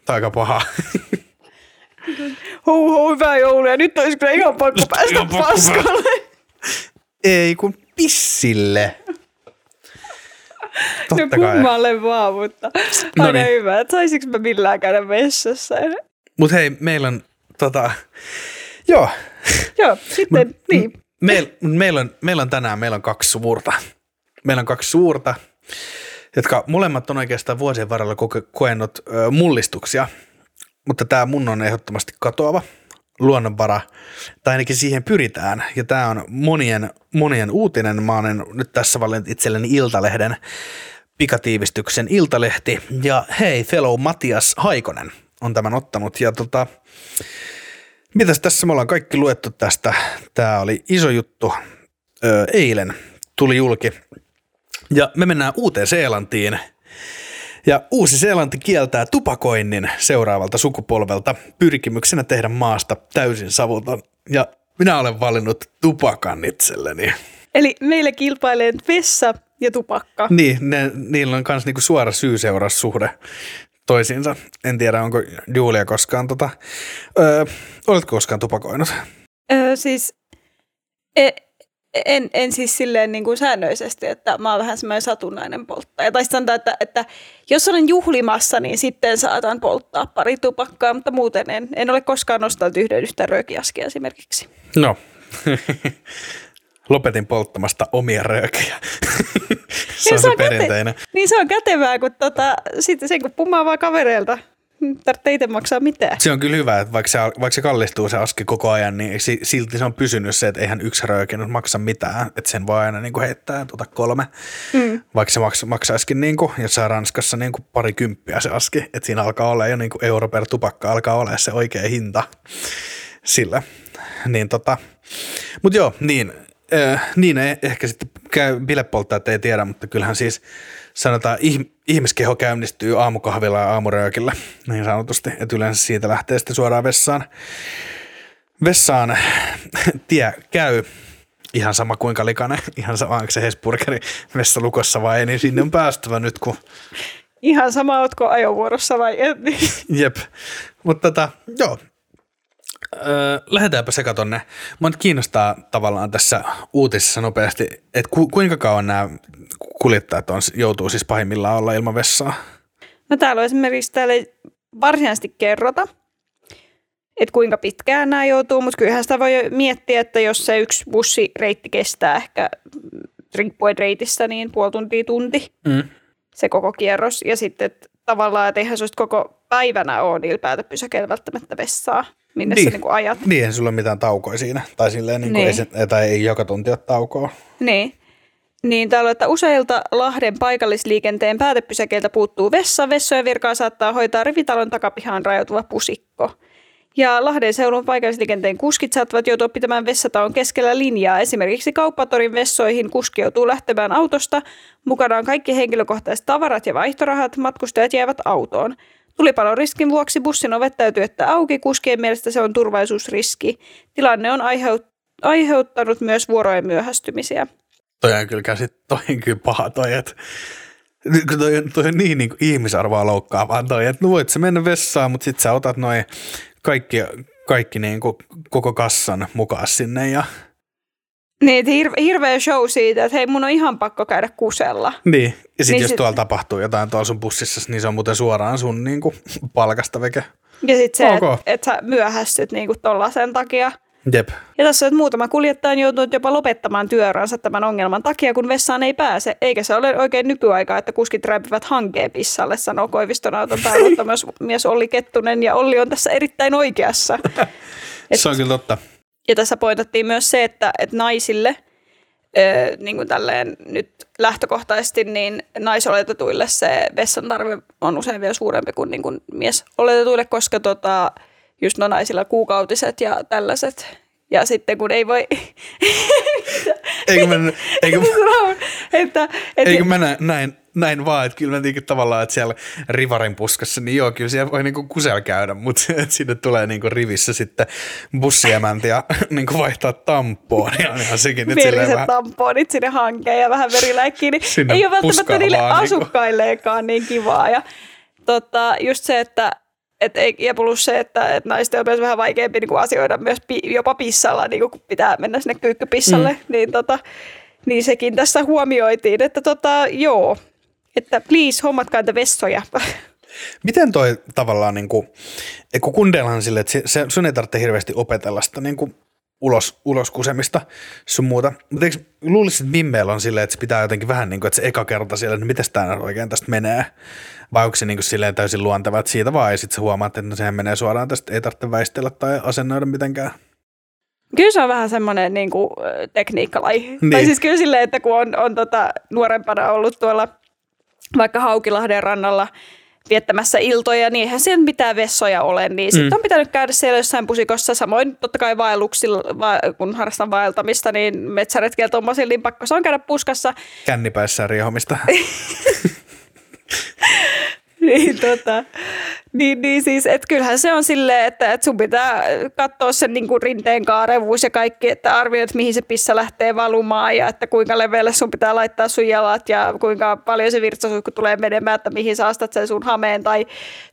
on aika paha. Hou hou, hyvää joulua. Nyt olisi kyllä ihan pakko päästä Ihan pakko paskalle. Ei kun pissille. No Totta kai. kummalle vaan, mutta aina Noniin. hyvä. Että saisinko mä millään käydä vessassa? Mut hei, meillä on tota, joo, Joo, sitten Mut- niin. Meil, meillä, on, meillä on tänään meillä on kaksi suurta. Meillä on kaksi suurta, jotka molemmat on oikeastaan vuosien varrella koke, koennut ö, mullistuksia, mutta tämä mun on ehdottomasti katoava luonnonvara, tai ainakin siihen pyritään. Ja tämä on monien, monien uutinen. Mä olen nyt tässä valinnut itselleni Iltalehden pikatiivistyksen Iltalehti. Ja hei, fellow Matias Haikonen on tämän ottanut. Ja tota, Mitäs tässä me ollaan kaikki luettu tästä? Tämä oli iso juttu. Öö, eilen tuli julki. Ja me mennään uuteen Seelantiin. Ja Uusi-Seelanti kieltää tupakoinnin seuraavalta sukupolvelta pyrkimyksenä tehdä maasta täysin savuton. Ja minä olen valinnut tupakan itselleni. Eli meillä kilpailee vessa ja tupakka. Niin, ne, niillä on myös niinku suora syy-seuraussuhde toisiinsa. En tiedä, onko Julia koskaan tota, öö, oletko koskaan tupakoinut? Öö, siis e, en, en siis silleen niin kuin säännöisesti, että mä oon vähän semmoinen satunnainen polttaja. Tai sanotaan, että, että jos olen juhlimassa, niin sitten saatan polttaa pari tupakkaa, mutta muuten en, en ole koskaan nostanut yhden yhtä röökiaskia esimerkiksi. No, lopetin polttamasta omia röökejä. se on se, se on perinteinen. Käte- niin se on kätevää, kun tota, sitten sen kun pummaa vaan kavereilta tarvitsee itse maksaa mitään. Se on kyllä hyvä, että vaikka se, vaikka se kallistuu se aski koko ajan, niin silti se on pysynyt se, että eihän yksi röökin maksa mitään, että sen voi aina niin kuin heittää tuota kolme, mm. vaikka se maks, maksaisikin niin kuin, jossain Ranskassa niin kuin pari kymppiä se aski, että siinä alkaa olla jo niin kuin euro per tupakka, alkaa olla se oikea hinta sillä. Niin tota, mutta joo, niin, äh, niin ehkä sitten käy bilepolttajat ei tiedä, mutta kyllähän siis sanotaan ihmiskeho käynnistyy aamukahvilla ja aamuröökillä niin sanotusti, että yleensä siitä lähtee sitten suoraan vessaan. Vessaan tie käy ihan sama kuinka likainen, ihan sama onko se Hesburgeri vessa lukossa vai ei, niin sinne on päästävä nyt kun... Ihan sama, ootko ajovuorossa vai et. Jep, mutta tota, joo, Öö, lähdetäänpä seka tonne. Mua kiinnostaa tavallaan tässä uutisessa nopeasti, että ku, kuinka kauan nämä kuljettajat on, joutuu siis pahimmillaan olla ilman vessaa? No täällä on esimerkiksi täällä varsinaisesti kerrota, että kuinka pitkään nämä joutuu, mutta kyllähän sitä voi miettiä, että jos se yksi bussireitti kestää ehkä riippuen reitistä, niin puoli tuntia tunti mm. se koko kierros. Ja sitten että tavallaan, että eihän se koko päivänä ole niillä päätöpysäkeillä välttämättä vessaa minne niin. sä niin ajat. Niin, ei sulla ole mitään taukoa siinä. Tai silleen, niin kuin niin. Ei, tai ei joka tunti ole taukoa. Niin. Niin täällä että useilta Lahden paikallisliikenteen päätepysäkeiltä puuttuu vessa. Vessojen virkaa saattaa hoitaa rivitalon takapihaan rajautuva pusikko. Ja Lahden seudun paikallisliikenteen kuskit saattavat joutua pitämään vessataon keskellä linjaa. Esimerkiksi kauppatorin vessoihin kuski joutuu lähtemään autosta. Mukana on kaikki henkilökohtaiset tavarat ja vaihtorahat. Matkustajat jäävät autoon. Tulipalon riskin vuoksi bussin ovet täytyy jättää auki. Kuskien mielestä se on turvallisuusriski. Tilanne on aiheuttanut myös vuorojen myöhästymisiä. Toi on kyllä käsit, toi on kyllä paha toi, että toi, toi on niin, niin kuin ihmisarvoa loukkaavaa toi, että no voit sä mennä vessaan, mutta sit sä otat noin kaikki, kaikki niin kuin koko kassan mukaan sinne ja niin, hir- hirveä show siitä, että hei mun on ihan pakko käydä kusella. Niin, ja sitten niin jos sit... tuolla tapahtuu jotain tuolla sun bussissa, niin se on muuten suoraan sun niin kuin, palkasta veke. Ja sitten se, okay. että et sä myöhästyt niin kuin tollasen takia. Jep. Ja tässä että muutama kuljettaja on joutunut jopa lopettamaan työransa tämän ongelman takia, kun vessaan ei pääse. Eikä se ole oikein nykyaikaa, että kuskit rämpivät hankeen pissalle, sanoo Koiviston auton myös mies Olli Kettunen. Ja Olli on tässä erittäin oikeassa. Et, se on kyllä totta. Ja tässä pointattiin myös se, että, että naisille, ö, niin kuin tälleen nyt lähtökohtaisesti, niin naisoletetuille se vessan tarve on usein vielä suurempi kuin, niin kuin miesoletetuille, koska tota, just no naisilla kuukautiset ja tällaiset. Ja sitten kun ei voi... eikö mä, eikö, että, että, eikö mä näin, näin vaan, että kyllä mä tiedän tavallaan, että siellä rivarin puskassa, niin joo, kyllä siellä voi niinku kusella käydä, mutta että sinne tulee niinku rivissä sitten bussiemänti ja niinku vaihtaa tampoon. Ja on ihan sekin, vähän... tampoonit sinne hankeen ja vähän veriläikkiin, niin sinne ei ole välttämättä niille niinku. asukkaillekaan niin kivaa. Ja tota, just se, että et, ja plus se, että et naisten on myös vähän vaikeampi niin kuin asioida myös pi, jopa pissalla, niin kuin, kun pitää mennä sinne kyykkypissalle, mm. niin, tota, niin sekin tässä huomioitiin, että tota, joo, että please hommatkaa niitä vessoja. Miten toi tavallaan, niin kuin, kun kundeillaan sille, että se, sun ei tarvitse hirveästi opetella sitä niin kuin ulos, ulos kusemista sun muuta. Mutta eikö luulisit, että Mimmeillä on silleen, että se pitää jotenkin vähän niin kuin, että se eka kerta siellä, että miten tämä oikein tästä menee. Vai onko se niin kuin silleen täysin luonteva, että siitä vaan ja sitten sä huomaat, että no sehän menee suoraan tästä, ei tarvitse väistellä tai asennoida mitenkään. Kyllä se on vähän semmoinen niin kuin, tekniikkalaji. Niin. Tai siis kyllä silleen, että kun on, on tota, nuorempana ollut tuolla vaikka Haukilahden rannalla viettämässä iltoja, niin eihän siellä mitään vessoja ole, niin mm. sitten on pitänyt käydä siellä jossain pusikossa. Samoin totta kai vaelluksilla, va, kun harrastan vaeltamista, niin metsäretkiä tuommoisilla, niin pakko se on käydä puskassa. Kännipäissä riehomista. niin, tota, Niin, niin siis, että kyllähän se on silleen, että, että sun pitää katsoa sen niin kuin rinteen kaarevuus ja kaikki, että arvioit, mihin se pissa lähtee valumaan ja että kuinka leveälle sun pitää laittaa sun jalat ja kuinka paljon se virtsasuihku tulee menemään, että mihin sä astat sen sun hameen tai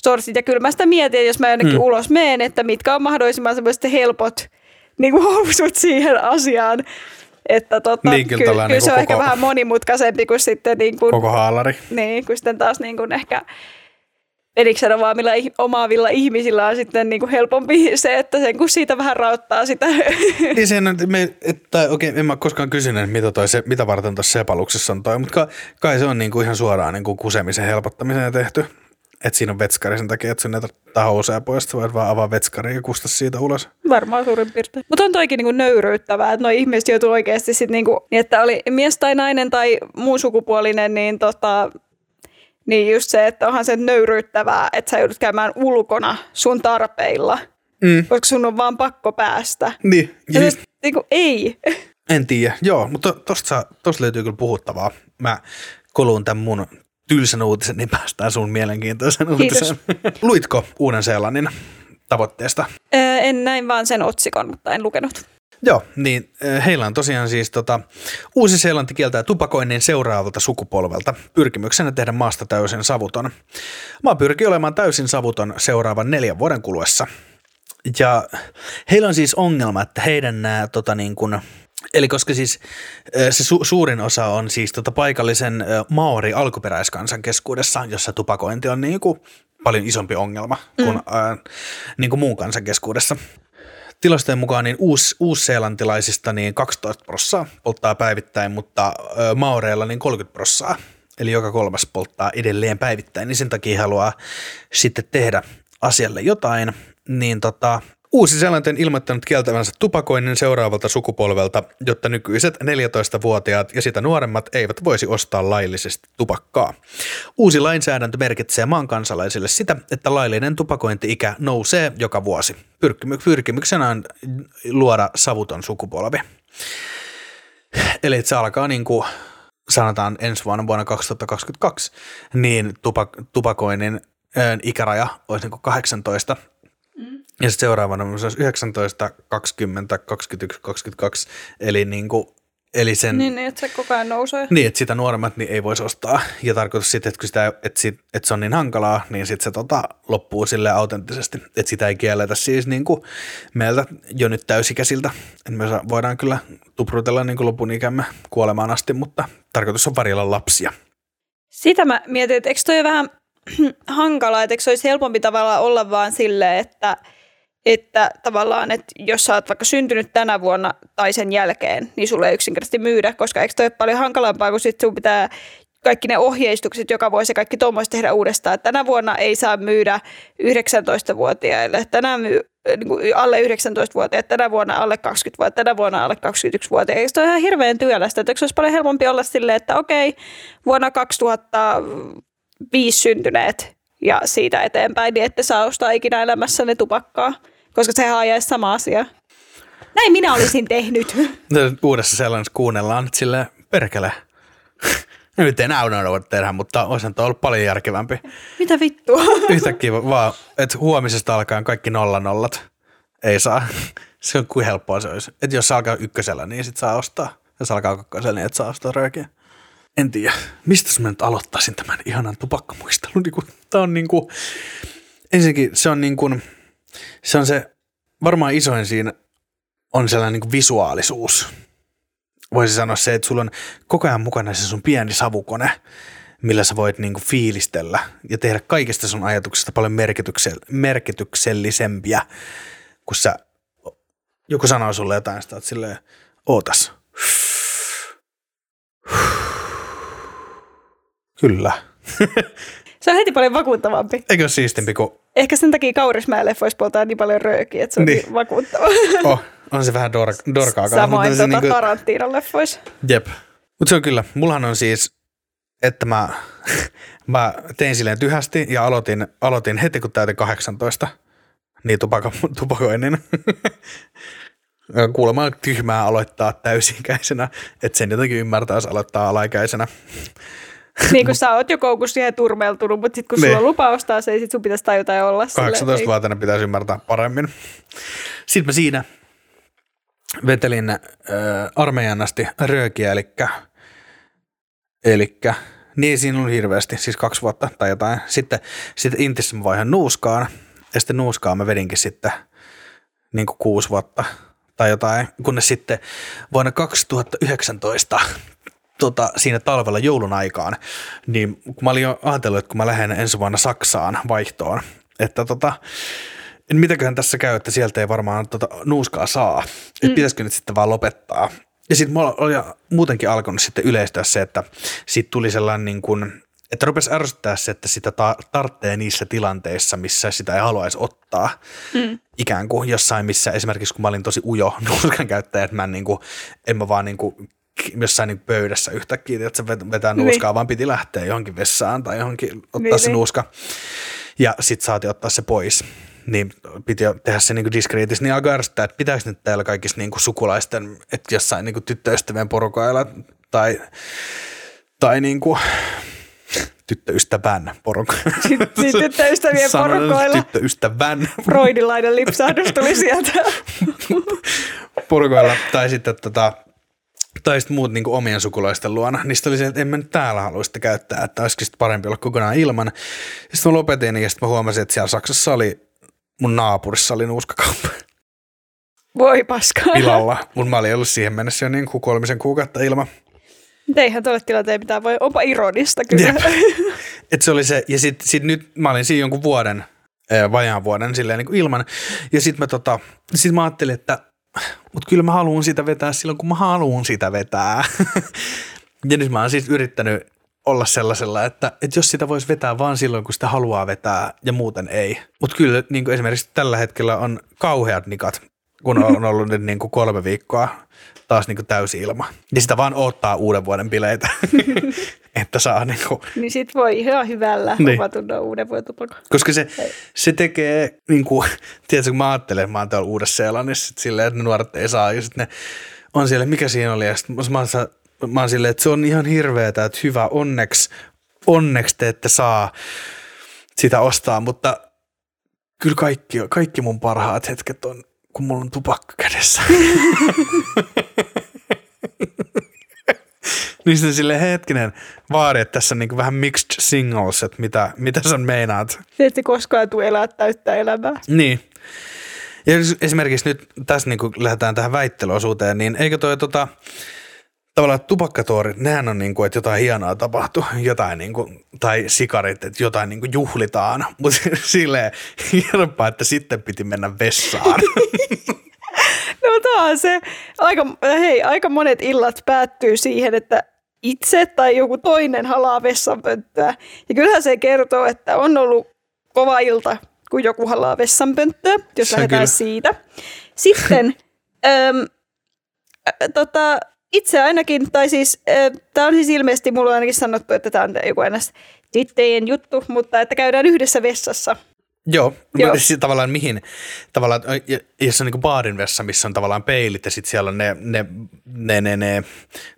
sorsit. Ja kyllä mä sitä mietin, että jos mä jonnekin hmm. ulos meen, että mitkä on mahdollisimman semmoiset helpot niin kuin housut siihen asiaan. Että tota, Niin, kyllä ky- tällainen kyllä se on koko- ehkä vähän monimutkaisempi kuin sitten niin kuin, Koko haalari. niin, kun sitten taas niin kuin ehkä erikseen omaavilla, omaavilla ihmisillä on sitten niin kuin helpompi se, että sen kun siitä vähän rauttaa sitä. Niin se, me, että, okei, en mä koskaan kysynyt, mitä, toi, se, mitä varten tuossa sepaluksessa on toi, mutta kai, kai se on niinku ihan suoraan niinku kusemisen helpottamiseen tehty. Että siinä on vetskari sen takia, että sun ei tarvitse housuja pois, että voit vaan avaa vetskari ja kusta siitä ulos. Varmaan suurin piirtein. Mutta on toikin niinku nöyryyttävää, että noi ihmiset joutuu oikeasti sit niinku, niin että oli mies tai nainen tai muun sukupuolinen, niin tota, niin just se, että onhan se nöyryyttävää, että sä joudut käymään ulkona sun tarpeilla, Mm. koska sun on vaan pakko päästä. Niin, ja siis, se, niinku, ei. en tiedä, joo, mutta to- tosta, tosta löytyy kyllä puhuttavaa. Mä koluun tämän mun tylsän uutisen, niin päästään sun mielenkiintoisen uutisen. Luitko Uuden-Seelannin tavoitteesta? Ö, en näin vaan sen otsikon, mutta en lukenut. Joo, niin äh, heillä on tosiaan siis tota, Uusi-Seelanti kieltää tupakoinnin seuraavalta sukupolvelta pyrkimyksenä tehdä maasta täysin savuton. Maa pyrkii olemaan täysin savuton seuraavan neljän vuoden kuluessa. Ja heillä on siis ongelma, että heidän nämä tota niin kuin, Eli koska siis ö, se su- suurin osa on siis tota paikallisen ö, maori alkuperäiskansan keskuudessa, jossa tupakointi on niin kuin paljon isompi ongelma kuin mm. ä, niin kuin muun kansan keskuudessa tilastojen mukaan niin uus, uusseelantilaisista niin 12 prossaa polttaa päivittäin, mutta maoreilla niin 30 prossaa. Eli joka kolmas polttaa edelleen päivittäin, niin sen takia haluaa sitten tehdä asialle jotain. Niin tota, Uusi-Seelanti on ilmoittanut kieltävänsä tupakoinnin seuraavalta sukupolvelta, jotta nykyiset 14-vuotiaat ja sitä nuoremmat eivät voisi ostaa laillisesti tupakkaa. Uusi lainsäädäntö merkitsee maan kansalaisille sitä, että laillinen tupakointi-ikä nousee joka vuosi. Pyrkimy- pyrkimyksenä on luoda savuton sukupolvi. Eli se alkaa niin kuin sanotaan ensi vuonna vuonna 2022, niin tupak- tupakoinnin ikäraja olisi niin kuin 18 ja sitten seuraavana se olisi 19, 20, 21, 22, eli, niin kuin, eli sen, Niin, niin, että se koko ajan nousee. niin, että sitä nuoremmat niin ei voisi ostaa. Ja tarkoitus sitten, että kun sitä, että, sit, että se on niin hankalaa, niin sitten se tota, loppuu sille autenttisesti. Että sitä ei kielletä siis niin kuin meiltä jo nyt täysikäisiltä. Et me voidaan kyllä tuprutella niin kuin lopun ikämme kuolemaan asti, mutta tarkoitus on varjella lapsia. Sitä mä mietin, että eikö toi vähän hankalaa, että se olisi helpompi tavalla olla vaan silleen, että, että tavallaan, että jos sä oot vaikka syntynyt tänä vuonna tai sen jälkeen, niin sulle ei yksinkertaisesti myydä, koska eikö toi ole paljon hankalampaa, kun sit sun pitää kaikki ne ohjeistukset joka ja kaikki tuommoista tehdä uudestaan. Tänä vuonna ei saa myydä 19-vuotiaille, tänä myy, niin kuin alle 19-vuotiaat, tänä vuonna alle 20-vuotiaat, tänä vuonna alle 21-vuotiaat. Eikö se ole ihan hirveän työlästä? Että se olisi paljon helpompi olla silleen, että okei, vuonna 2005 syntyneet ja siitä eteenpäin, niin ette saa ostaa ikinä elämässänne tupakkaa, koska sehän ajaisi sama asia. Näin minä olisin tehnyt. Uudessa sellaisessa kuunnellaan nyt silleen, perkele. Nyt ei enää voi tehdä, mutta olisi tuo ollut paljon järkevämpi. Mitä vittua? Yhtäkkiä vaan, että huomisesta alkaen kaikki nolla nollat ei saa. Se on kuin helppoa se olisi. Että jos se alkaa ykkösellä, niin sit saa ostaa. Jos alkaa kakkosella, niin et saa ostaa röökiä. En tiedä, mistä mä nyt aloittaisin tämän ihanan tupakkamuistelun. Niin kuin, tää on niin kuin, ensinnäkin se on niin kuin, se on se, varmaan isoin siinä on sellainen niin kuin visuaalisuus. Voisi sanoa se, että sulla on koko ajan mukana se sun pieni savukone, millä sä voit niinku fiilistellä ja tehdä kaikista sun ajatuksista paljon merkityksell- merkityksellisempiä, kun sä, joku sanoo sulle jotain, sitä oot silleen, ootas. Kyllä. Se on heti paljon vakuuttavampi. Eikö ole siistimpi kuin, Ehkä sen takia Kaurismäelle voisi polttaa niin paljon röökiä, että se on Niin. niin, vakuuttava. oh, on se vähän dor- dorkaa Samoin tota niinku- Tarantinon leffoissa. Jep. Mutta se on kyllä, mullahan on siis, että mä, mä tein silleen tyhästi ja aloitin, aloitin heti kun täytin 18, niin tupaka, tupakoinnin. Kuulemma tyhmää aloittaa täysikäisenä, että sen jotenkin ymmärtää, jos aloittaa alaikäisenä. Niin kuin sä oot jo koukussa siihen turmeltunut, mutta sitten kun Niin. sulla on lupa ostaa se, sit sun pitäisi tajuta ja olla silleen, 18-vuotiaana pitäisi ymmärtää paremmin. Sitten mä siinä vetelin äh, armeijan asti röökiä, eli, eli niin siinä oli hirveästi, siis kaksi vuotta tai jotain. Sitten, sitten Intissä mä vaihan nuuskaan, ja sitten nuuskaan mä vedinkin sitten niin kuin kuusi vuotta tai jotain, kunnes sitten vuonna 2019 tota, siinä talvella joulun aikaan, niin kun mä olin jo ajatellut, että kun mä lähden ensi vuonna Saksaan vaihtoon, että tota, en mitäköhän tässä käy, että sieltä ei varmaan tota nuuskaa saa, että mm. pitäisikö nyt sitten vaan lopettaa. Ja sitten mulla oli muutenkin alkanut sitten yleistyä se, että siitä tuli sellainen niin kuin, että rupesi ärsyttää se, että sitä ta- tarvitsee niissä tilanteissa, missä sitä ei haluaisi ottaa. Mm. Ikään kuin jossain, missä esimerkiksi kun mä olin tosi ujo nuuskan käyttäjä, että mä en, niin kuin, en mä vaan niin kuin, jossain niin pöydässä yhtäkkiä, että se vet- vetää nuuskaa, Niin. vaan piti lähteä johonkin vessaan tai johonkin ottaa Niin, se niin. nuuska. Ja sitten saatiin ottaa se pois. Niin piti tehdä se niinku niin alkoi ärsyttää, että pitäisi nyt täällä kaikissa niinku sukulaisten, että jossain niinku tyttöystävien porukoilla tai, tai niinku tyttöystävän porukoilla. Tyttöystävien Sanon, porukoilla. Tyttöystävän Freudilainen lipsahdus tuli sieltä. porukoilla. Tai sitten tota, tai sitten muut niinku omien sukulaisten luona. Niistä oli se, että en mä nyt täällä halua sitä käyttää, että olisiko sitten parempi olla kokonaan ilman. Sitten mä lopetin ja sitten mä huomasin, että siellä Saksassa oli, mun naapurissa oli nuuskakauppa Voi paskaa. pilalla. Mun mä olin ollut siihen mennessä jo niin kuin kolmisen kuukautta ilman. Mutta eihän tuolle tilanteen mitään voi. Onpa ironista kyllä. Jep. Et se oli se, ja sitten sit nyt mä olin siinä jonkun vuoden, eh, vajaan vuoden silleen niin kuin ilman. Ja sitten mä, tota, sit mä ajattelin, että mut kyllä mä haluan sitä vetää silloin, kun mä haluan sitä vetää. ja nyt mä oon siis yrittänyt olla sellaisella, että, että jos sitä voisi vetää vaan silloin, kun sitä haluaa vetää ja muuten ei. Mutta kyllä niin kuin esimerkiksi tällä hetkellä on kauheat nikat, kun on ollut nyt niin kuin kolme viikkoa taas niin kuin täysi ilma. Ja sitä vaan odottaa uuden vuoden bileitä, että saa niin kuin niin sit voi ihan hyvällä Niin. niin. omatunnon uuden vuoden tupakon. koska se, se tekee, niin kuin, tiedätkö, kun mä ajattelen, että mä oon tuolla Uudessa-Seelannissa sit silleen, että ne nuoret ei saa, ja sitten ne on siellä, mikä siinä oli, ja sitten mä, oon mä oon silleen, että se on ihan hirveetä, että hyvä, onneksi, onneksi te ette saa sitä ostaa, mutta kyllä kaikki, kaikki mun parhaat hetket on, kun mulla on tupakka kädessä. niin sitten silleen hetkinen, vaari, että tässä on niin vähän mixed singles, että mitä, mitä sä meinaat. Se ette koskaan tule elää täyttä elämää. Niin. Ja jos esimerkiksi nyt tässä niin lähdetään tähän väittelyosuuteen, niin eikö toi tota, tavallaan tupakkatoorit, nehän on niin kuin, että jotain hienoa tapahtuu, jotain niin kuin, tai sikarit, että jotain niin kuin juhlitaan, mutta silleen hienompaa, että sitten piti mennä vessaan. No on se, aika, hei, aika monet illat päättyy siihen, että itse tai joku toinen halaa vessanpönttöä. Ja kyllähän se kertoo, että on ollut kova ilta, kun joku halaa vessanpönttöä, jos Se lähdetään kyllä. siitä. Sitten äm, ä, tota, itse ainakin, tai siis tämä on siis ilmeisesti, mulla on ainakin sanottu, että tämä on joku ennäs tyttöjen juttu, mutta että käydään yhdessä vessassa. Joo, Joo. mutta siis tavallaan mihin, tavallaan, ja- jos on niin baarin vessa, missä on tavallaan peilit ja sitten siellä on ne, ne, ne, ne, ne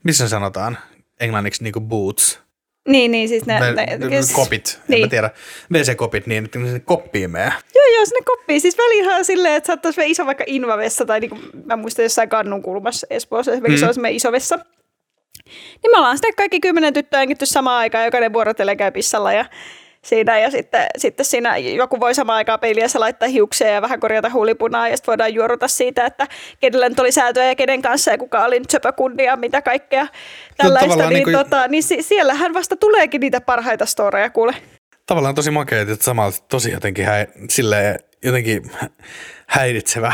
missä sanotaan englanniksi niin boots, Niin, niin siis ne, ne, ne, ne, kes- kopit, niin. en Niin. mä tiedä, WC-kopit, niin että ne koppiin menee. Joo, joo, sinne koppiin. Siis väliinhän on silleen, että saattaisi olla iso vaikka invavessa tai niin kuin, mä muistan jossain kannun kulmassa Espoossa esimerkiksi Mm. mm. on iso vessa. Niin me ollaan sitten kaikki kymmenen tyttöä samaan aikaan, jokainen vuorotellen käy pissalla ja siinä ja sitten, sitten siinä joku voi samaan aikaan peiliässä laittaa hiuksia ja vähän korjata huulipunaa ja sitten voidaan juoruta siitä, että kenellä nyt oli säätöä ja kenen kanssa ja kuka oli nyt söpökundi ja mitä kaikkea tällaista. tavallaan Niin, niin kuin- tota, niin si- siellähän vasta tuleekin niitä parhaita storeja kuule. Tavallaan tosi makeet, että samalla tosi jotenkin, häi, silleen, jotenkin häiritsevä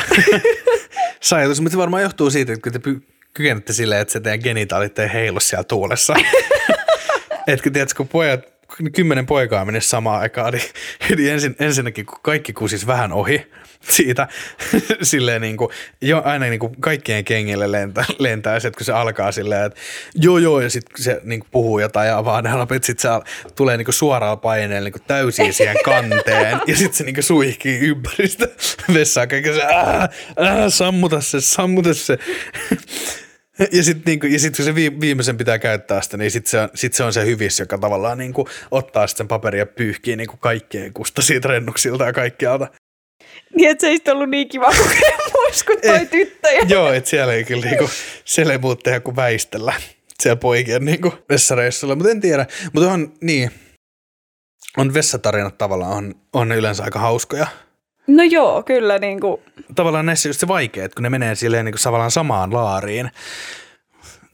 saajatus, mutta se varmaan johtuu siitä, että kun te py- kykenette silleen, että se teidän genitaalit ei heilu siellä tuulessa. Etkö tiedätkö, kun pojat, kymmenen poikaa menisi samaan aikaan, niin heti ensin, ensinnäkin kun kaikki kusis vähän ohi siitä, silleen niin kuin, jo, aina niin kuin kaikkien kengille lentää, lentää se, kun se alkaa silleen, että joo joo, ja sitten se niin kuin puhuu jotain ja avaa ne lapet, sitten se tulee niin kuin suoraan paineella niin kuin täysin siihen kanteen, ja sitten se niin kuin suihkii ympäri sitä vessaa, kaikki se, ää, ää, sammuta se, sammuta se. Ja sitten niinku, ja sit, kun se viimeisen pitää käyttää sitä, niin sitten se, on, sit se on se hyvis, joka tavallaan niinku, ottaa sitten sen paperia ja pyyhkii niinku kusta siitä rennuksilta ja kaikkialta. Niin, että se ei ollut niin kiva kokemus kuin toi eh, tyttöjä. Joo, että siellä ei kyllä niinku, siellä ei muuta tehdä kuin väistellä siellä poikien niinku vessareissulla, mutta en tiedä. Mutta on niin, on vessatarinat tavallaan on, on yleensä aika hauskoja. No joo, kyllä. Niin kuin. Tavallaan näissä just se vaikea, että kun ne menee silleen niin kuin samaan laariin.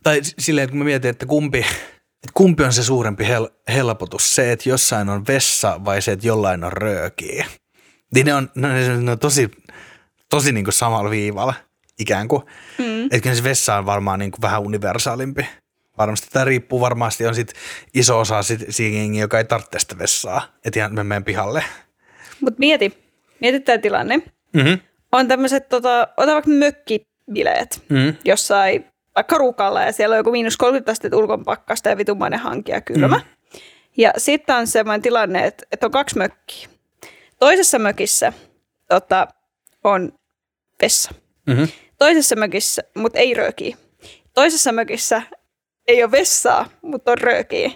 Tai silleen, että kun mä mietin, että kumpi, että kumpi on se suurempi hel- helpotus, se, että jossain on vessa vai se, että jollain on röökiä. Niin ne on, ne on, ne on tosi, tosi niin kuin samalla viivalla ikään kuin. Mm. Että se vessa on varmaan niin kuin vähän universaalimpi. Varmasti tämä riippuu varmasti, on sit iso osa sit siinä joka ei tarvitse sitä vessaa, että ihan me menen pihalle. Mutta mieti, mieti tämä tilanne. Mm-hmm. On tämmöiset, tota, ota vaikka mökkibileet mm-hmm. jossain vaikka rukalla ja siellä on joku miinus 30 astetta ulkon pakkasta ja vitumainen hanki ja kylmä. Mm-hmm. Ja sitten on semmoinen tilanne, että, että on kaksi mökkiä. Toisessa mökissä tota, on vessa. Mm-hmm. Toisessa mökissä, mutta ei röökiä. Toisessa mökissä ei ole vessaa, mutta on röökiä.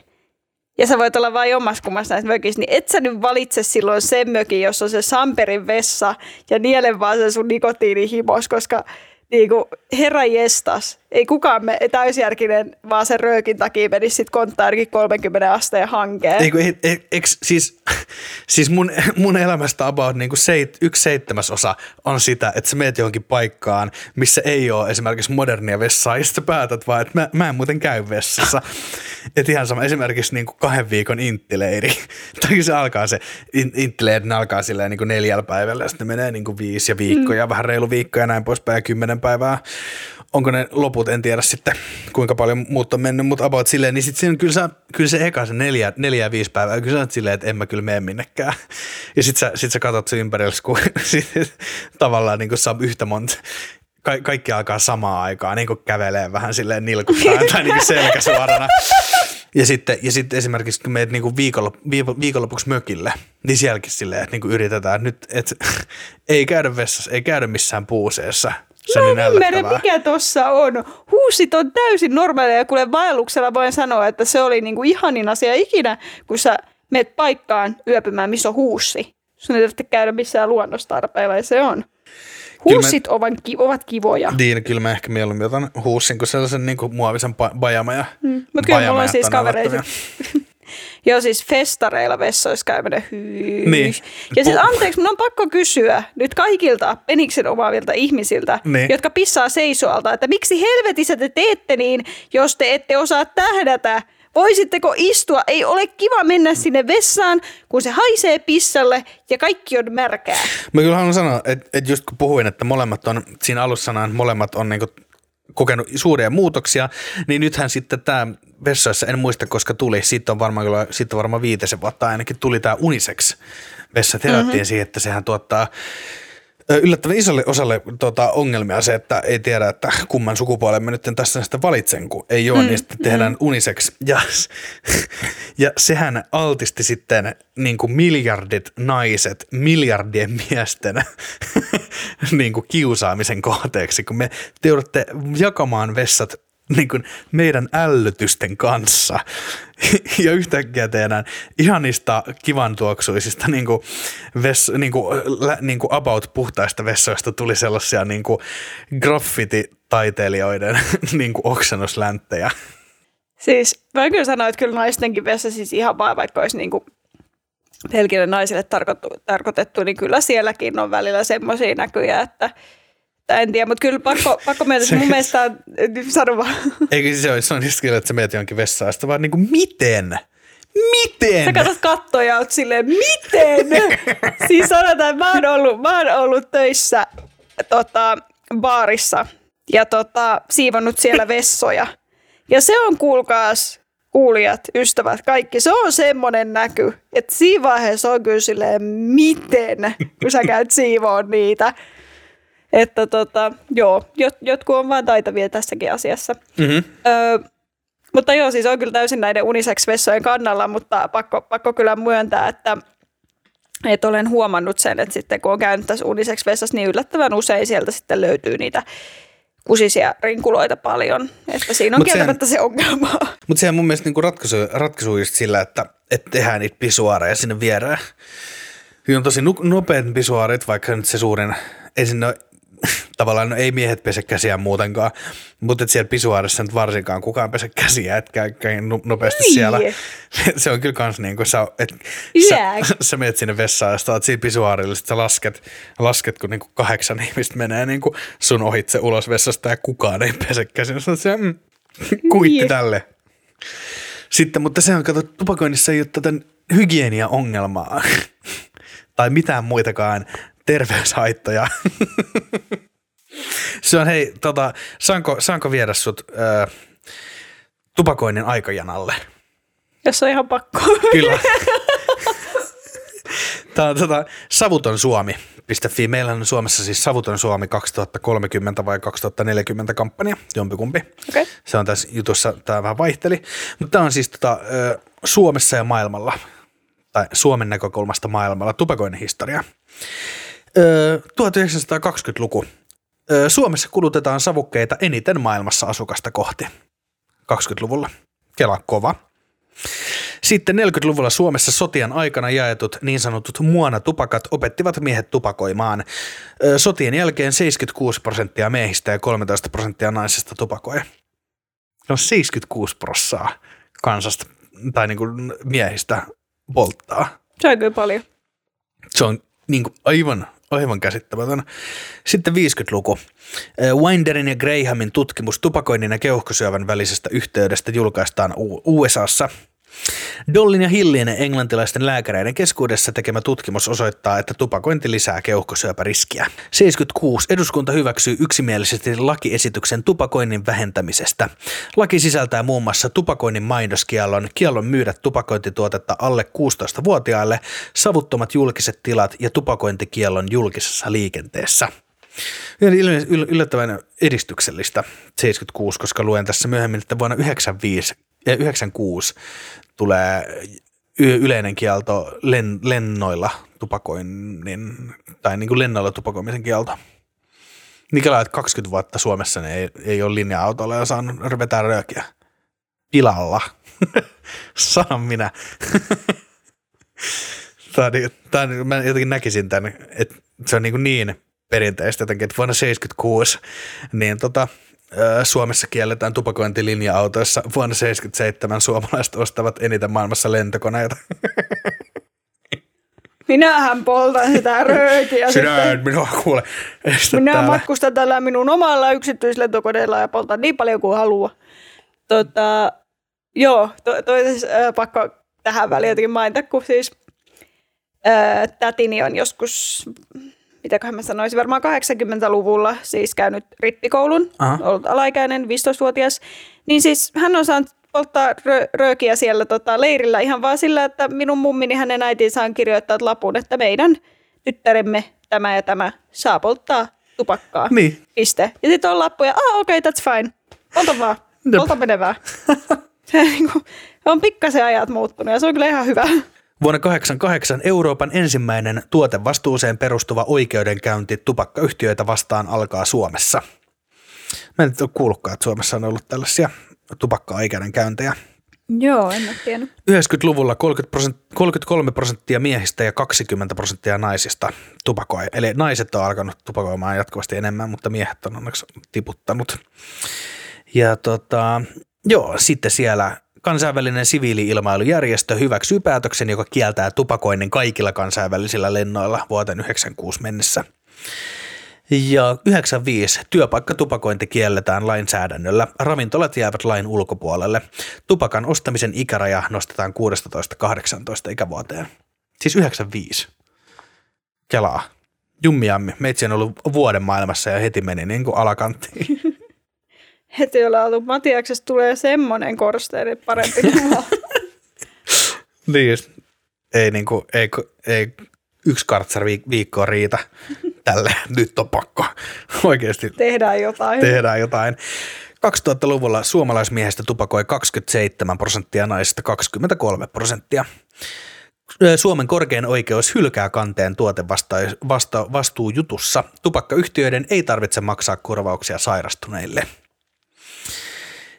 Ja sä voit olla vain jommaskummassa näissä mökissä, niin et sä nyt valitse silloin sen mökin, jossa on se Samperin vessa ja niele vaan se sun nikotiinihimos, koska niin kuin, herra jestas, ei kukaan me täysjärkinen vaan sen röökin takia menisi sitten konttaarikin 30 asteen hankeen. Eiku, ei, ei, ei, siis, siis mun, mun elämästä about niin kuin seit, yksi seitsemäsosa on sitä, että sä meet johonkin paikkaan, missä ei ole esimerkiksi modernia vessaa, ja sitten päätät vaan, että mä, mä en muuten käy vessassa. että ihan sama, esimerkiksi niin kuin kahden viikon inttileiri, tai se alkaa se, inttileiri alkaa silleen niin kuin neljällä päivällä, ja sitten menee niin kuin viisi ja viikkoja, mm. vähän reilu viikko ja näin poispäin, ja kymmenen päivää onko ne loput, en tiedä sitten kuinka paljon muut on mennyt, mutta about silleen, niin sitten kyllä, sä, kyllä se eka se neljä, neljä viisi päivää, kyllä sä silleen, että en mä kyllä mene minnekään. Ja sitten sä, sit sä katsot se ympärillä, kun sit, tavallaan niin saa yhtä monta ka- kaikki alkaa samaan aikaan, niin kuin kävelee vähän silleen nilkuttaa tai niin selkä suorana. Ja sitten, ja sitten esimerkiksi kun meet niin viikonlop, viikonlopuksi mökille, niin sielläkin silleen, että niin yritetään nyt, että ei käydä vessassa, ei käydä missään puuseessa, se Mä en ymmärrä, mikä tuossa on. Huusit on täysin normaaleja ja kuule vaelluksella voin sanoa, että se oli niinku ihanin asia ikinä, kun sä menet paikkaan yöpymään, missä on huussi. Sun ei tarvitse käydä missään luonnostarpeilla ja se on. Huussit mä, ovat, ovat kivoja. Niin, kyllä mä ehkä mieluummin otan huussin kuin sellaisen niin kuin muovisen bajamaja. Mm. Mutta kyllä mulla on siis kavereita. Joo, siis festareilla vessoissa käyminen, hyy. Niin. Ja siis anteeksi, mun on pakko kysyä nyt kaikilta peniksen omaavilta ihmisiltä, niin. jotka pissaa seisoalta, että miksi helvetissä te teette niin, jos te ette osaa tähdätä Voisitteko istua? Ei ole kiva mennä sinne vessaan, kun se haisee pissalle ja kaikki on märkää. Mä kyllä haluan sanoa, että, että just kun puhuin, että molemmat on, siinä alussa sanaan, molemmat on niinku kokenut suuria muutoksia, niin nythän sitten tämä vessoissa, en muista koska tuli, siitä on varmaan, siitä on varmaan viitisen vuotta ainakin tuli tämä unisex vessa. Herättiin mm-hmm. siihen, että sehän tuottaa yllättävän isolle osalle tota, ongelmia se, että ei tiedä, että kumman sukupuolen mä nyt tässä sitten valitsen, kun ei ole, mm, niin sitten tehdään mm. unisex. Ja, ja sehän altisti sitten niin kuin miljardit naiset miljardien miesten niin kuin kiusaamisen kohteeksi, kun me te joudutte jakamaan vessat niin kuin meidän ällötysten kanssa. Ja yhtäkkiä tehdään ihanista kivan tuoksuisista niin kuin ves, niin kuin, niin kuin about puhtaista vessoista tuli sellaisia niin kuin graffiti-taiteilijoiden niin kuin oksennuslänttejä. Siis mä kyllä sanoa, että kyllä naistenkin vessa siis ihan vaan vaikka olisi niin kuin pelkille naisille tarkoitettu, niin kyllä sielläkin on välillä semmoisia näkyjä, että – en tiedä, mutta kyllä pakko, pakko myöntää, että mun mielestä on, sano vaan. Eikö se ole, se on just kyllä, että sä meet jonkin vessaan, sitä vaan niin kuin miten? Miten? Sä katsot kattoja ja oot silleen, miten? siis sanotaan, että mä oon ollut, mä oon ollut töissä tota, baarissa ja tota, siivonnut siellä vessoja. Ja se on, kuulkaas, kuulijat, ystävät, kaikki, se on semmoinen näky, että siinä vaiheessa on kyllä silleen, miten, kun sä käyt siivoon niitä. Että tota, joo, jot, jotkut on vaan taitavia tässäkin asiassa. Mm-hmm. Öö, mutta joo, siis on kyllä täysin näiden unisex-vessojen kannalla, mutta pakko, pakko kyllä myöntää, että, että olen huomannut sen, että sitten kun on käynyt tässä unisex-vessassa, niin yllättävän usein sieltä sitten löytyy niitä kusisia rinkuloita paljon. Että siinä on Mut sehän- kieltämättä se ongelma. Mutta sehän mun mielestä niinku ratkaisu, ratkaisu just sillä, että, että tehdään niitä pisuaareja sinne viereen. Hyvin on tosi nu- nopeat pisuaarit, vaikka nyt se suurin, ei sinne ole- tavallaan no ei miehet pese käsiä muutenkaan, mutta et siellä pisuaarissa nyt varsinkaan kukaan pese käsiä, et käy, käy no- nopeasti siellä. Se on kyllä kans niin kuin sä, et, sä, sä menet sinne vessaan ja sä oot siinä pisuaarilla, sit sä lasket, lasket kun niinku kahdeksan ihmistä menee niinku sun ohitse ulos vessasta ja kukaan ei pese käsiä. Sä siellä, mm, kuitti Hyi. tälle. Sitten, mutta se on, kato, tupakoinnissa ei ole tätä hygienia-ongelmaa tai mitään muitakaan terveyshaittoja. se on, hei, tota, saanko, saanko viedä sut ö, tupakoinnin aikajanalle? Jos on ihan pakko. Kyllä. Tämä on tota, Savuton Suomi.fi. Meillä on Suomessa siis Savuton Suomi 2030 vai 2040 kampanja, jompikumpi. Okei. Se on tässä jutussa, tämä vähän vaihteli. Mutta tämä on siis tota, Suomessa ja maailmalla, tai Suomen näkökulmasta maailmalla, tupakoinnin historia. Ö, 1920-luku. Ö, Suomessa kulutetaan savukkeita eniten maailmassa asukasta kohti. 20-luvulla. Kela kova. Sitten 40-luvulla Suomessa sotien aikana jaetut niin sanotut muona-tupakat opettivat miehet tupakoimaan. Sotien jälkeen 76 prosenttia miehistä ja 13 prosenttia naisista tupakoi. No 76 prossaa kansasta tai niin kuin miehistä polttaa. Se on kyllä paljon. Se on niin kuin aivan, aivan käsittämätön. Sitten 50-luku. Ö, Winderin ja Grahamin tutkimus tupakoinnin ja keuhkosyövän välisestä yhteydestä julkaistaan USAssa. Dollin ja Hillin englantilaisten lääkäreiden keskuudessa tekemä tutkimus osoittaa, että tupakointi lisää keuhkosyöpäriskiä. 76. Eduskunta hyväksyy yksimielisesti lakiesityksen tupakoinnin vähentämisestä. Laki sisältää muun muassa tupakoinnin mainoskiellon, kiellon myydä tupakointituotetta alle 16-vuotiaille, savuttomat julkiset tilat ja tupakointikiellon julkisessa liikenteessä. Yl- yl- yllättävän edistyksellistä 76, koska luen tässä myöhemmin, että vuonna 95, eh, 96 tulee yleinen kielto len- lennoilla tupakoinnin, tai niin kuin lennoilla tupakoimisen kielto. Nikelä, että 20 vuotta Suomessa ne ei, ei ole linja-autolla ja saanut vetää röökiä. Pilalla. Sanon minä. Tämä on, niin- tämä on, mä jotenkin näkisin tämän, että se on niin, niin perinteistä jotenkin, että vuonna 76 niin tota, Suomessa kielletään tupakointi linja-autoissa. Vuonna 77 suomalaiset ostavat eniten maailmassa lentokoneita. Minähän poltan sitä röökiä Sinä et minua kuule. Estä Minä täällä. matkustan tällä minun omalla yksityislentokoneella ja poltan niin paljon kuin haluaa. Tota, joo, to, toisessa äh, pakko tähän väliin jotenkin mainita, kun siis äh, tätini on joskus, mitäköhän mä sanoisin, varmaan 80-luvulla siis käynyt rippikoulun, Aha. ollut alaikäinen, 15-vuotias, niin siis hän on saanut polttaa rö- röökiä siellä tota, leirillä ihan vaan sillä, että minun mummini hänen äitinsä on kirjoittanut lapun, että meidän tyttäremme tämä ja tämä saa polttaa tupakkaa. Niin. Piste. Ja sitten on lappu ja, ah okei, okay, that's fine. Polta vaan. Polta menevää. Se niinku, on pikkasen ajat muuttunut ja se on kyllä ihan hyvä. Vuonna 1988 Euroopan ensimmäinen tuotevastuuseen perustuva oikeudenkäynti tupakkayhtiöitä vastaan alkaa Suomessa. Mä en ole kuullutkaan, että Suomessa on ollut tällaisia tupakka-oikeudenkäyntejä. Joo, en ole tiennyt. 90-luvulla 30 prosent, 33 prosenttia miehistä ja 20 prosenttia naisista tupakoi. Eli naiset on alkanut tupakoimaan jatkuvasti enemmän, mutta miehet on onneksi tiputtanut. Ja tota, joo, sitten siellä kansainvälinen siviili-ilmailujärjestö hyväksyy päätöksen, joka kieltää tupakoinnin kaikilla kansainvälisillä lennoilla vuoteen 96 mennessä. Ja 95 työpaikkatupakointi kielletään lainsäädännöllä. Ravintolat jäävät lain ulkopuolelle. Tupakan ostamisen ikäraja nostetaan 16-18 ikävuoteen. Siis 95. Kelaa. Jummiammi. Meitsi on ollut vuoden maailmassa ja heti meni niin kuin alakanttiin. Heti ollaan oltu Matiaksesta tulee semmoinen korsteeni parempi. niin. Ei, niin kuin, ei, ei yksi kartsar viikkoa riitä tälle. Nyt on pakko oikeasti Tehdään jotain. tehdään jotain. 2000-luvulla suomalaismiehistä tupakoi 27 prosenttia, naisista 23 prosenttia. Suomen korkein oikeus hylkää kanteen tuotevastuujutussa. Tupakkayhtiöiden ei tarvitse maksaa korvauksia sairastuneille.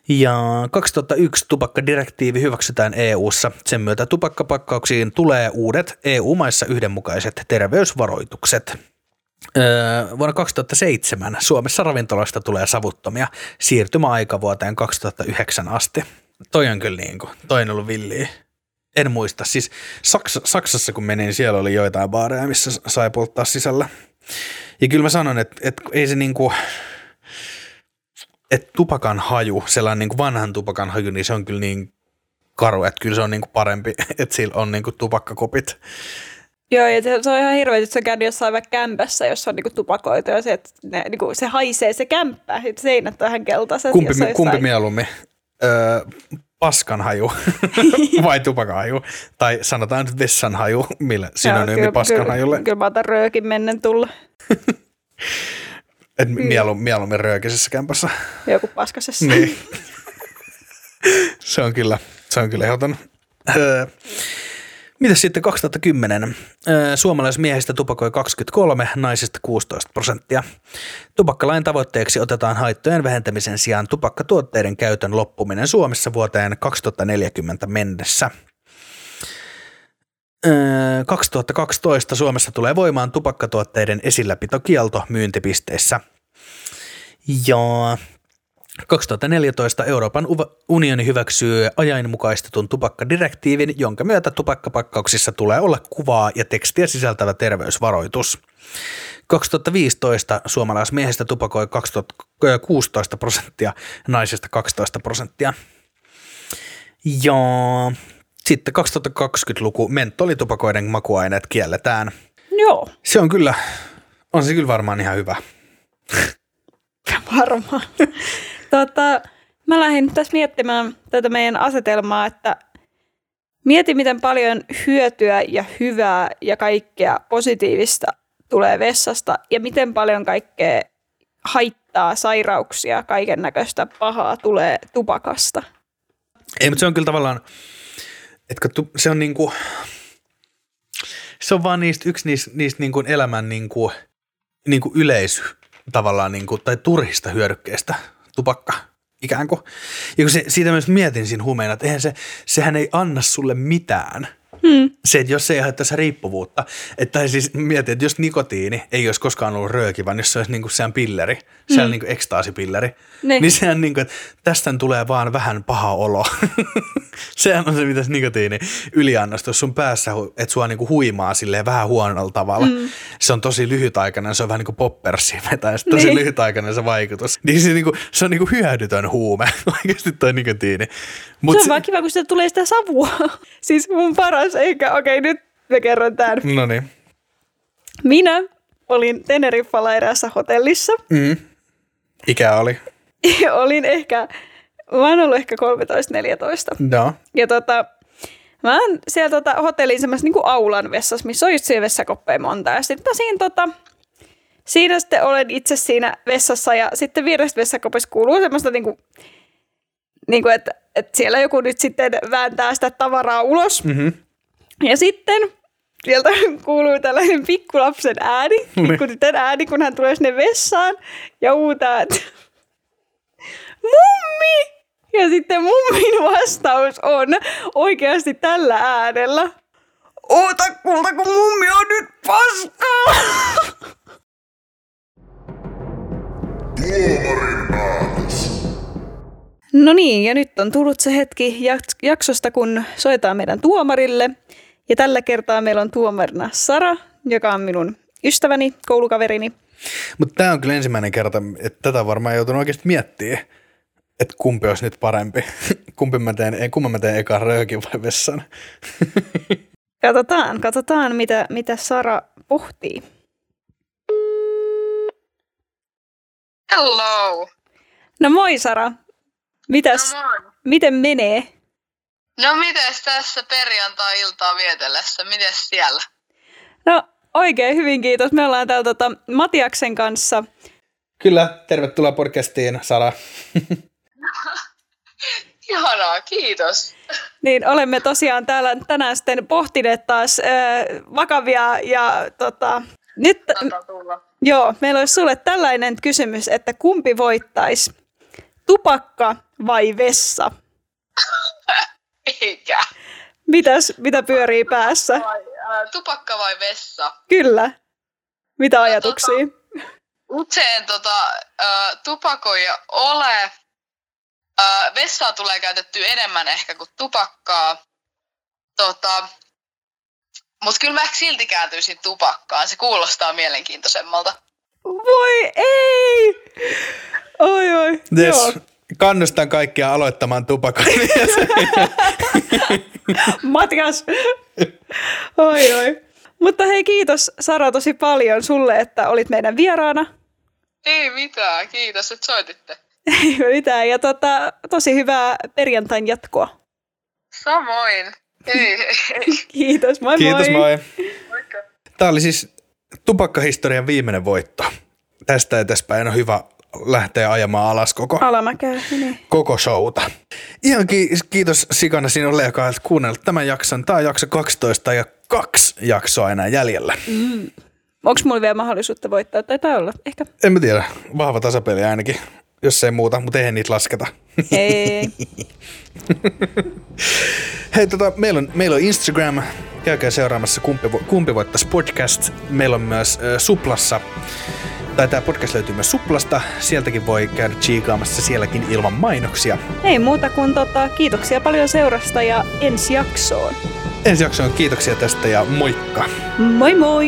Ja 2001 tupakkadirektiivi hyväksytään EU:ssa. Sen myötä tupakkapakkauksiin tulee uudet EU-maissa yhdenmukaiset terveysvaroitukset. Öö, vuonna 2007 Suomessa ravintoloista tulee savuttomia siirtymäaika vuoteen 2009 asti. Toi on kyllä niin kuin, toi on ollut villiä. En muista. Siis Saks, Saksassa kun menin, siellä oli joitain baareja, missä sai polttaa sisällä. Ja kyllä mä sanon, että, että ei se niinku, että tupakan haju, sellainen niinku vanhan tupakan haju, niin se on kyllä niin karu, että kyllä se on niinku parempi, että sillä on niinku tupakkakopit. Joo, ja se on ihan hirveä, että sä käynyt jossain vaikka kämpässä, jossa on niinku tupakoitu ja se, että ne, niinku, se haisee se kämppä, että seinät on ihan keltaiset. Kumpi, jos on kumpi jossain- mieluummin? Öö, paskanhaju vai tupakanhaju? Tai sanotaan nyt vessanhaju, millä synonyymi paskanhajulle. Kyllä, kyllä mä otan röökin mennen tulla Et mielu, mieluummin röökisessä kämpässä. joku paskasessa. Niin. se on kyllä, se on kyllä ehdoton. Öö, Mitäs sitten 2010? Öö, Suomalaismiehistä tupakoi 23, naisista 16 prosenttia. Tupakkalain tavoitteeksi otetaan haittojen vähentämisen sijaan tupakkatuotteiden käytön loppuminen Suomessa vuoteen 2040 mennessä. Öö, 2012 Suomessa tulee voimaan tupakkatuotteiden esilläpitokielto myyntipisteissä. Ja 2014 Euroopan unioni hyväksyy ajanmukaistetun tupakkadirektiivin, jonka myötä tupakkapakkauksissa tulee olla kuvaa ja tekstiä sisältävä terveysvaroitus. 2015 suomalaismiehistä tupakoi 2016 prosenttia, naisista 12 prosenttia. Ja sitten 2020-luku mentolitupakoiden makuaineet kielletään. Joo, Se on kyllä, on se kyllä varmaan ihan hyvä. varmaan. tota, mä lähdin tässä miettimään tätä meidän asetelmaa, että mieti miten paljon hyötyä ja hyvää ja kaikkea positiivista tulee vessasta ja miten paljon kaikkea haittaa, sairauksia, kaiken näköistä pahaa tulee tupakasta. Ei, mutta se on kyllä tavallaan, tu- se on niinku, se on vaan niistä, yksi niistä, niistä niinku elämän niinku, niinku yleis tavallaan niinku, tai turhista hyödykkeistä, tupakka ikään kuin. Ja kun se, siitä myös mietin siinä huumeina, että eihän se, sehän ei anna sulle mitään. Hmm. Se, että jos se ei aiheuttaisi riippuvuutta, että siis mietin, että jos nikotiini ei olisi koskaan ollut rööki, vaan jos se olisi niinku sehän pilleri, sehän mm. niinku ekstaasipilleri, Niin. niin sehän niinku, että tästä tulee vaan vähän paha olo. sehän on se, mitä se nikotiini yliannostus sun päässä, että sua niinku huimaa silleen vähän huonolla tavalla. Mm. Se on tosi lyhytaikainen, se on vähän niin kuin poppersi vetää, tosi Niin. niin. lyhytaikainen se vaikutus. Niin se, niinku, se on niinku hyödytön huume, oikeasti toi nikotiini. Mut se on vaan kiva, kun siitä tulee sitä savua. siis mun paras, eikä, okei nyt mä kerron tämän. No niin. Minä olin Teneriffalla eräässä hotellissa. Mm. Ikä oli. olin ehkä, mä oon ollut ehkä 13-14. No. Ja tota, mä oon siellä tota, hotellin semmoisessa niinku aulan vessassa, missä on just siellä vessakoppeja monta. Ja sitten siinä, tota, siinä sitten olen itse siinä vessassa ja sitten vierestä vessakopissa kuuluu semmoista niinku, niinku että, että siellä joku nyt sitten vääntää sitä tavaraa ulos. Mm-hmm. Ja sitten sieltä kuuluu tällainen pikkulapsen ääni, pikkutytön ääni, kun hän tulee sinne vessaan ja huutaa, että mummi! Ja sitten mummin vastaus on oikeasti tällä äänellä. Oota kulta, kun mummi on nyt paskaa! Tuomarin päätös. No niin, ja nyt on tullut se hetki jak- jaksosta, kun soitaan meidän tuomarille. Ja tällä kertaa meillä on tuomarina Sara, joka on minun ystäväni, koulukaverini. Mutta tämä on kyllä ensimmäinen kerta, että tätä varmaan joutunut oikeasti miettimään, että kumpi olisi nyt parempi. kumpi mä teen, kumman mä teen ekan röökin vai vessan. Katsotaan, katsotaan mitä, mitä Sara pohtii. Hello. No moi Sara, mitäs, No moi. miten menee? No mites tässä perjantai-iltaa vietellessä? Mites siellä? No oikein hyvin kiitos. Me ollaan täällä tota, Matiaksen kanssa. Kyllä, tervetuloa podcastiin, Sara. Ihanaa, kiitos. niin olemme tosiaan täällä tänään sitten pohtineet taas äh, vakavia ja tota, nyt, joo, meillä olisi sulle tällainen kysymys, että kumpi voittaisi, tupakka vai vessa? Eikä. Mitäs, mitä pyörii päässä? Vai, ää, tupakka vai vessa? Kyllä. Mitä ajatuksia? Usein tota, ää, tupakoja ole. Ää, vessaa tulee käytettyä enemmän ehkä kuin tupakkaa. Tota, mutta kyllä mä ehkä silti kääntyisin tupakkaan. Se kuulostaa mielenkiintoisemmalta. Voi ei! Oi oi. Yes. Joo. Kannustan kaikkia aloittamaan tupakoinnin. Matias. Oi oi. Mutta hei kiitos Sara tosi paljon sulle, että olit meidän vieraana. Ei mitään, kiitos, että soititte. Ei mitään. Ja tota, tosi hyvää perjantain jatkoa. Samoin. Ei, ei, ei. Kiitos, moi Kiitos, moi. Moikka. Tämä oli siis tupakkahistorian viimeinen voitto. Tästä eteenpäin on hyvä lähteä ajamaan alas koko, Alamäkeä. Niin. koko showta. Ihan ki- kiitos Sikana sinulle, joka olet kuunnellut tämän jakson. Tämä on jakso 12 ja kaksi jaksoa enää jäljellä. Onko mulla vielä mahdollisuutta voittaa? Taitaa olla. Ehkä. En mä tiedä, vahva tasapeli ainakin, jos ei muuta, mutta eihän niitä lasketa. Ei. Hei, tota, meillä, on, meillä on Instagram, käykää seuraamassa kumpi, kumpi voittaisi podcast. Meillä on myös äh, Suplassa, tai tämä podcast löytyy myös Suplasta, sieltäkin voi käydä chiikaamassa sielläkin ilman mainoksia. Ei muuta kuin tota, kiitoksia paljon seurasta ja ensi jaksoon. Ensi jaksoon kiitoksia tästä ja moikka! Moi moi!